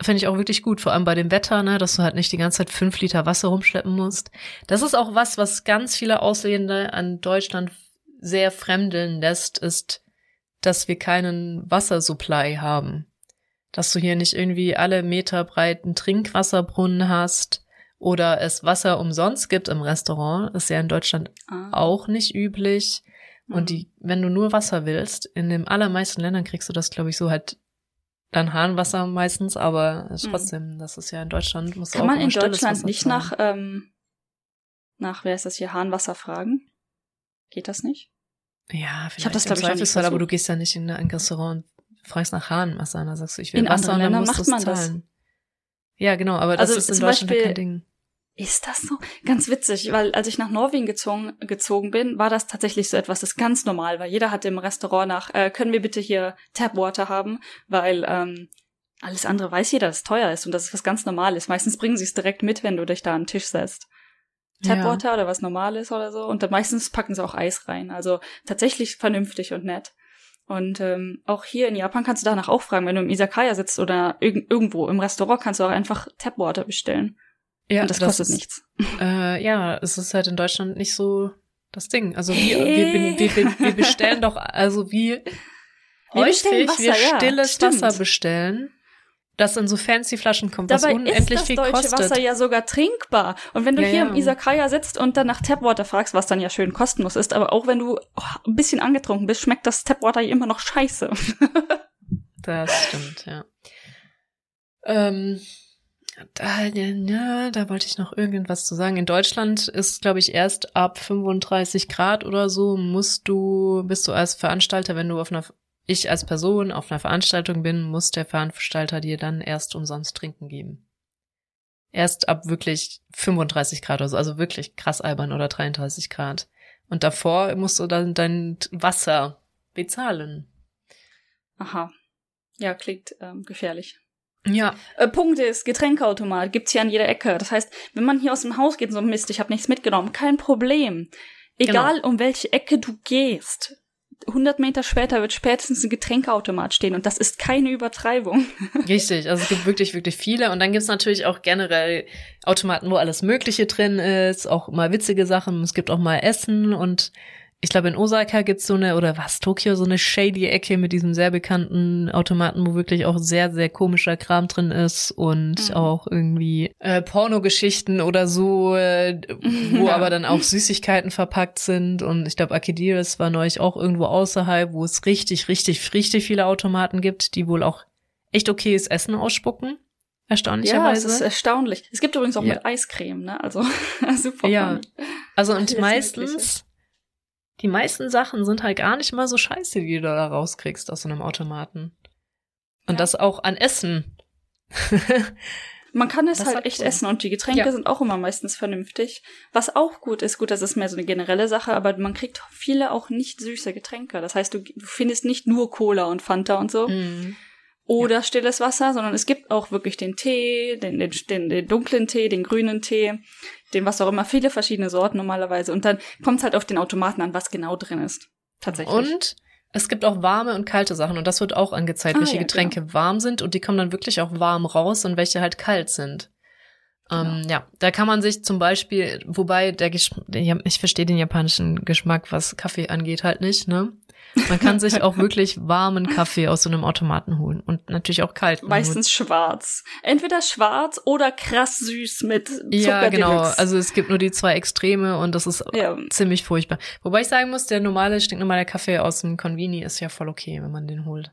finde ich auch wirklich gut. Vor allem bei dem Wetter, ne, dass du halt nicht die ganze Zeit fünf Liter Wasser rumschleppen musst. Das ist auch was, was ganz viele Ausländer an Deutschland sehr fremdeln lässt, ist, dass wir keinen Wassersupply haben dass du hier nicht irgendwie alle Meter breiten Trinkwasserbrunnen hast oder es Wasser umsonst gibt im Restaurant, ist ja in Deutschland Ah. auch nicht üblich. Mhm. Und die, wenn du nur Wasser willst, in den allermeisten Ländern kriegst du das, glaube ich, so halt dann Hahnwasser meistens, aber Mhm. trotzdem, das ist ja in Deutschland, muss Kann man in Deutschland nicht nach, ähm, nach, wer ist das hier, Hahnwasser fragen? Geht das nicht? Ja, vielleicht Ich hab das, im glaub ich, Zweifelsfall, aber du gehst ja nicht in ein Restaurant und fragst nach Hahnwasser, und dann sagst du, ich will In Wasser anderen und dann Ländern musst macht du man es das. zahlen. Ja, genau, aber das Also ist in zum Deutschland Beispiel- kein Ding. Ist das so? Ganz witzig, weil als ich nach Norwegen gezogen, gezogen bin, war das tatsächlich so etwas, das ganz normal war. Jeder hatte im Restaurant nach, äh, können wir bitte hier Tapwater haben, weil ähm, alles andere weiß jeder, dass es teuer ist und dass es was ganz Normales. Meistens bringen sie es direkt mit, wenn du dich da an den Tisch setzt. Tapwater ja. oder was Normales oder so. Und dann meistens packen sie auch Eis rein. Also tatsächlich vernünftig und nett. Und ähm, auch hier in Japan kannst du danach auch fragen, wenn du im Isakaya sitzt oder irg irgendwo im Restaurant, kannst du auch einfach Tapwater bestellen. Ja, und das, das kostet ist, nichts. Äh, ja, es ist halt in Deutschland nicht so das Ding. Also wir, wir, wir, wir bestellen doch, also wie häufig wir stilles ja, Wasser bestellen das in so fancy Flaschen kommt, Dabei was unendlich ist das deutsche kostet. Wasser ja sogar trinkbar. Und wenn du ja, hier ja. im Isakaya sitzt und dann nach Tapwater fragst, was dann ja schön kostenlos ist, aber auch wenn du oh, ein bisschen angetrunken bist, schmeckt das Tapwater immer noch scheiße. (laughs) das stimmt, ja. Ähm, da, ja, da wollte ich noch irgendwas zu sagen. In Deutschland ist, glaube ich, erst ab 35 Grad oder so musst du, bist du als Veranstalter, wenn du auf einer ich als Person auf einer Veranstaltung bin, muss der Veranstalter dir dann erst umsonst trinken geben. Erst ab wirklich 35 Grad oder so, also wirklich krass albern oder 33 Grad. Und davor musst du dann dein Wasser bezahlen. Aha. Ja, klingt ähm, gefährlich. Ja. Äh, Punkt ist, Getränkeautomat gibt's hier an jeder Ecke. Das heißt, wenn man hier aus dem Haus geht und so Mist, ich habe nichts mitgenommen, kein Problem. Egal genau. um welche Ecke du gehst, 100 Meter später wird spätestens ein Getränkeautomat stehen und das ist keine Übertreibung. (laughs) Richtig, also es gibt wirklich, wirklich viele und dann gibt's natürlich auch generell Automaten, wo alles Mögliche drin ist, auch mal witzige Sachen, es gibt auch mal Essen und ich glaube, in Osaka gibt's so eine, oder was, Tokio, so eine shady Ecke mit diesem sehr bekannten Automaten, wo wirklich auch sehr, sehr komischer Kram drin ist und mhm. auch irgendwie äh, Pornogeschichten oder so, äh, wo (laughs) ja. aber dann auch Süßigkeiten verpackt sind. Und ich glaube, Akidiris war neulich auch irgendwo außerhalb, wo es richtig, richtig, richtig viele Automaten gibt, die wohl auch echt okayes Essen ausspucken. Erstaunlicherweise. Ja, es ist erstaunlich. Es gibt übrigens auch ja. mit Eiscreme, ne? Also (laughs) super. Ja. Also und meistens die meisten Sachen sind halt gar nicht mal so scheiße, die du da rauskriegst aus so einem Automaten. Und ja. das auch an Essen. Man kann es das halt echt cool. essen und die Getränke ja. sind auch immer meistens vernünftig. Was auch gut ist, gut, das ist mehr so eine generelle Sache, aber man kriegt viele auch nicht süße Getränke. Das heißt, du, du findest nicht nur Cola und Fanta und so. Mm oder ja. stilles Wasser, sondern es gibt auch wirklich den Tee, den, den, den, den dunklen Tee, den grünen Tee, den was auch immer, viele verschiedene Sorten normalerweise. Und dann kommt es halt auf den Automaten an, was genau drin ist. Tatsächlich. Und es gibt auch warme und kalte Sachen und das wird auch angezeigt, ah, welche ja, Getränke genau. warm sind und die kommen dann wirklich auch warm raus und welche halt kalt sind. Ähm, genau. ja, da kann man sich zum Beispiel, wobei der Geschmack, ich verstehe den japanischen Geschmack, was Kaffee angeht, halt nicht, ne? Man kann sich auch wirklich warmen Kaffee aus so einem Automaten holen und natürlich auch kalt. Meistens schwarz. Entweder schwarz oder krass süß mit Zucker Ja, genau. Also es gibt nur die zwei Extreme und das ist ja. ziemlich furchtbar. Wobei ich sagen muss, der normale, stinknormale Kaffee aus dem Convini ist ja voll okay, wenn man den holt.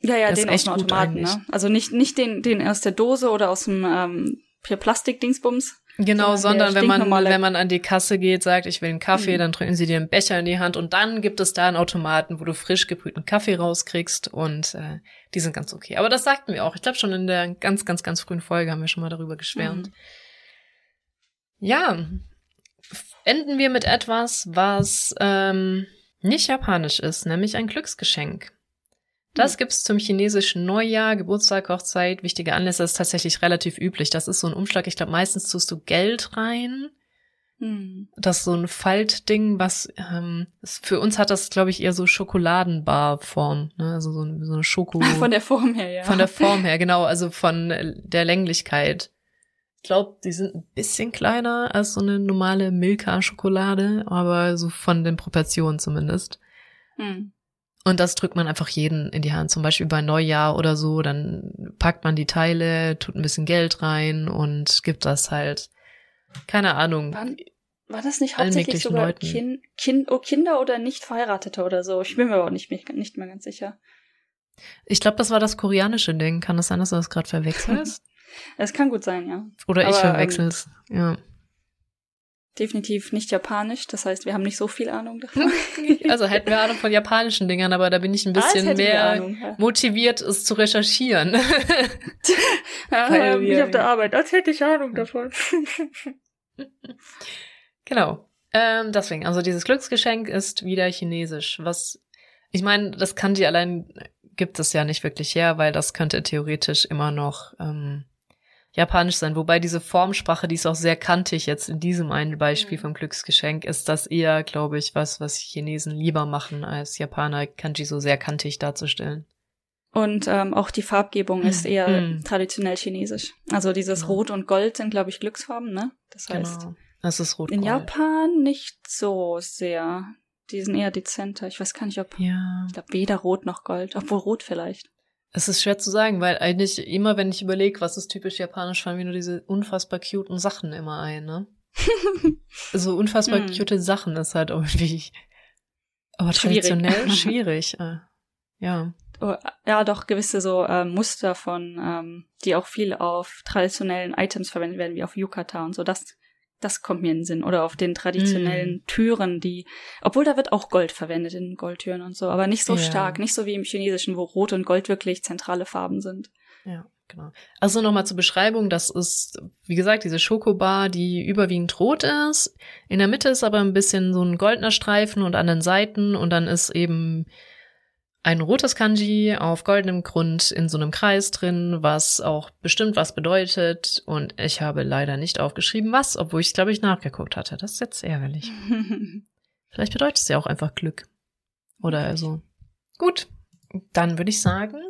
Ja, ja, den aus dem Automaten, ne? Also nicht, nicht den, den aus der Dose oder aus dem ähm, Plastik-Dingsbums, Genau, sondern wenn man, wenn man an die Kasse geht, sagt, ich will einen Kaffee, mhm. dann drücken sie dir einen Becher in die Hand und dann gibt es da einen Automaten, wo du frisch gebrühten Kaffee rauskriegst und äh, die sind ganz okay. Aber das sagten wir auch. Ich glaube schon in der ganz, ganz, ganz frühen Folge haben wir schon mal darüber geschwärmt. Mhm. Ja, enden wir mit etwas, was ähm, nicht japanisch ist, nämlich ein Glücksgeschenk. Das hm. gibt's zum chinesischen Neujahr, Geburtstag, Hochzeit, wichtige Anlässe. Das ist tatsächlich relativ üblich. Das ist so ein Umschlag. Ich glaube, meistens tust du Geld rein. Hm. Das ist so ein Faltding, was ähm, für uns hat das, glaube ich, eher so Schokoladenbar-Form. Ne? Also so, eine, so eine Schoko. (laughs) Von der Form her, ja. Von der Form her, genau. Also von der Länglichkeit. Ich glaube, die sind ein bisschen kleiner als so eine normale Milka-Schokolade, aber so von den Proportionen zumindest. Hm. Und das drückt man einfach jeden in die Hand. Zum Beispiel bei Neujahr oder so, dann packt man die Teile, tut ein bisschen Geld rein und gibt das halt, keine Ahnung. War, war das nicht hauptsächlich sogar kind, kind, oh, Kinder oder nicht Verheiratete oder so? Ich bin mir aber auch nicht, nicht mehr ganz sicher. Ich glaube, das war das koreanische Ding. Kann das sein, dass du das gerade verwechselst? (laughs) Es kann gut sein, ja. Oder aber, ich verwechsel's, ähm, ja definitiv nicht japanisch. Das heißt, wir haben nicht so viel Ahnung davon. (laughs) Also hätten wir Ahnung von japanischen Dingern, aber da bin ich ein ah, bisschen mehr Ahnung, ja. motiviert, es zu recherchieren. (laughs) ja, ich auf der Arbeit, als hätte ich Ahnung davon. (laughs) genau. Ähm, deswegen, also dieses Glücksgeschenk ist wieder chinesisch. Was, ich meine, das kann dir allein gibt es ja nicht wirklich her, weil das könnte theoretisch immer noch ähm, japanisch sein. Wobei diese Formsprache, die ist auch sehr kantig jetzt in diesem einen Beispiel mhm. vom Glücksgeschenk, ist das eher, glaube ich, was, was Chinesen lieber machen, als Japaner Kanji so sehr kantig darzustellen. Und ähm, auch die Farbgebung mhm. ist eher mhm. traditionell chinesisch. Also dieses genau. Rot und Gold sind, glaube ich, Glücksfarben, ne? Das heißt, genau. das ist Rot. In Japan nicht so sehr. Die sind eher dezenter. Ich weiß gar nicht, ob. Ja. Ich glaube, weder Rot noch Gold. Obwohl Rot vielleicht. Es ist schwer zu sagen, weil eigentlich immer, wenn ich überlege, was ist typisch japanisch, fallen mir nur diese unfassbar cuten Sachen immer ein, ne? (laughs) so unfassbar mm. cute Sachen ist halt irgendwie. Aber traditionell schwierig. (laughs) schwierig. Äh, ja. Oh, ja, doch gewisse so äh, Muster von, ähm, die auch viel auf traditionellen Items verwendet werden, wie auf Yukata und so. Das das kommt mir in den Sinn. Oder auf den traditionellen mm. Türen, die, obwohl da wird auch Gold verwendet in Goldtüren und so, aber nicht so ja. stark, nicht so wie im Chinesischen, wo Rot und Gold wirklich zentrale Farben sind. Ja, genau. Also nochmal zur Beschreibung, das ist, wie gesagt, diese Schokobar, die überwiegend rot ist. In der Mitte ist aber ein bisschen so ein goldener Streifen und an den Seiten und dann ist eben ein rotes Kanji auf goldenem Grund in so einem Kreis drin, was auch bestimmt was bedeutet. Und ich habe leider nicht aufgeschrieben, was, obwohl ich glaube ich nachgeguckt hatte. Das ist jetzt ärgerlich. (laughs) Vielleicht bedeutet es ja auch einfach Glück. Oder also. Gut, dann würde ich sagen,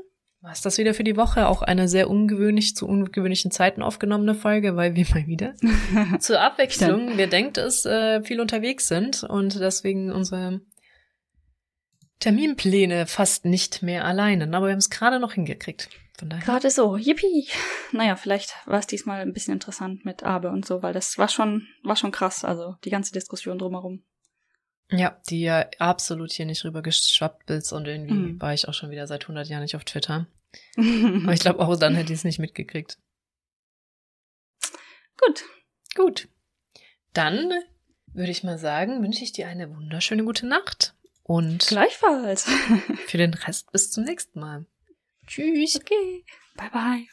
war es das wieder für die Woche. Auch eine sehr ungewöhnlich zu ungewöhnlichen Zeiten aufgenommene Folge, weil wir mal wieder (laughs) zur Abwechslung, wer denkt es, äh, viel unterwegs sind und deswegen unsere Terminpläne fast nicht mehr alleine, aber wir haben es gerade noch hingekriegt. Von daher. Gerade so, yippie. Naja, vielleicht war es diesmal ein bisschen interessant mit Abe und so, weil das war schon, war schon krass, also die ganze Diskussion drumherum. Ja, die ja absolut hier nicht rüber geschwappt bist und irgendwie mhm. war ich auch schon wieder seit 100 Jahren nicht auf Twitter. (laughs) aber ich glaube auch dann hätte ich es nicht mitgekriegt. Gut. Gut. Dann würde ich mal sagen, wünsche ich dir eine wunderschöne gute Nacht. Und gleichfalls. für den Rest bis zum nächsten Mal. Tschüss. Okay. Bye bye.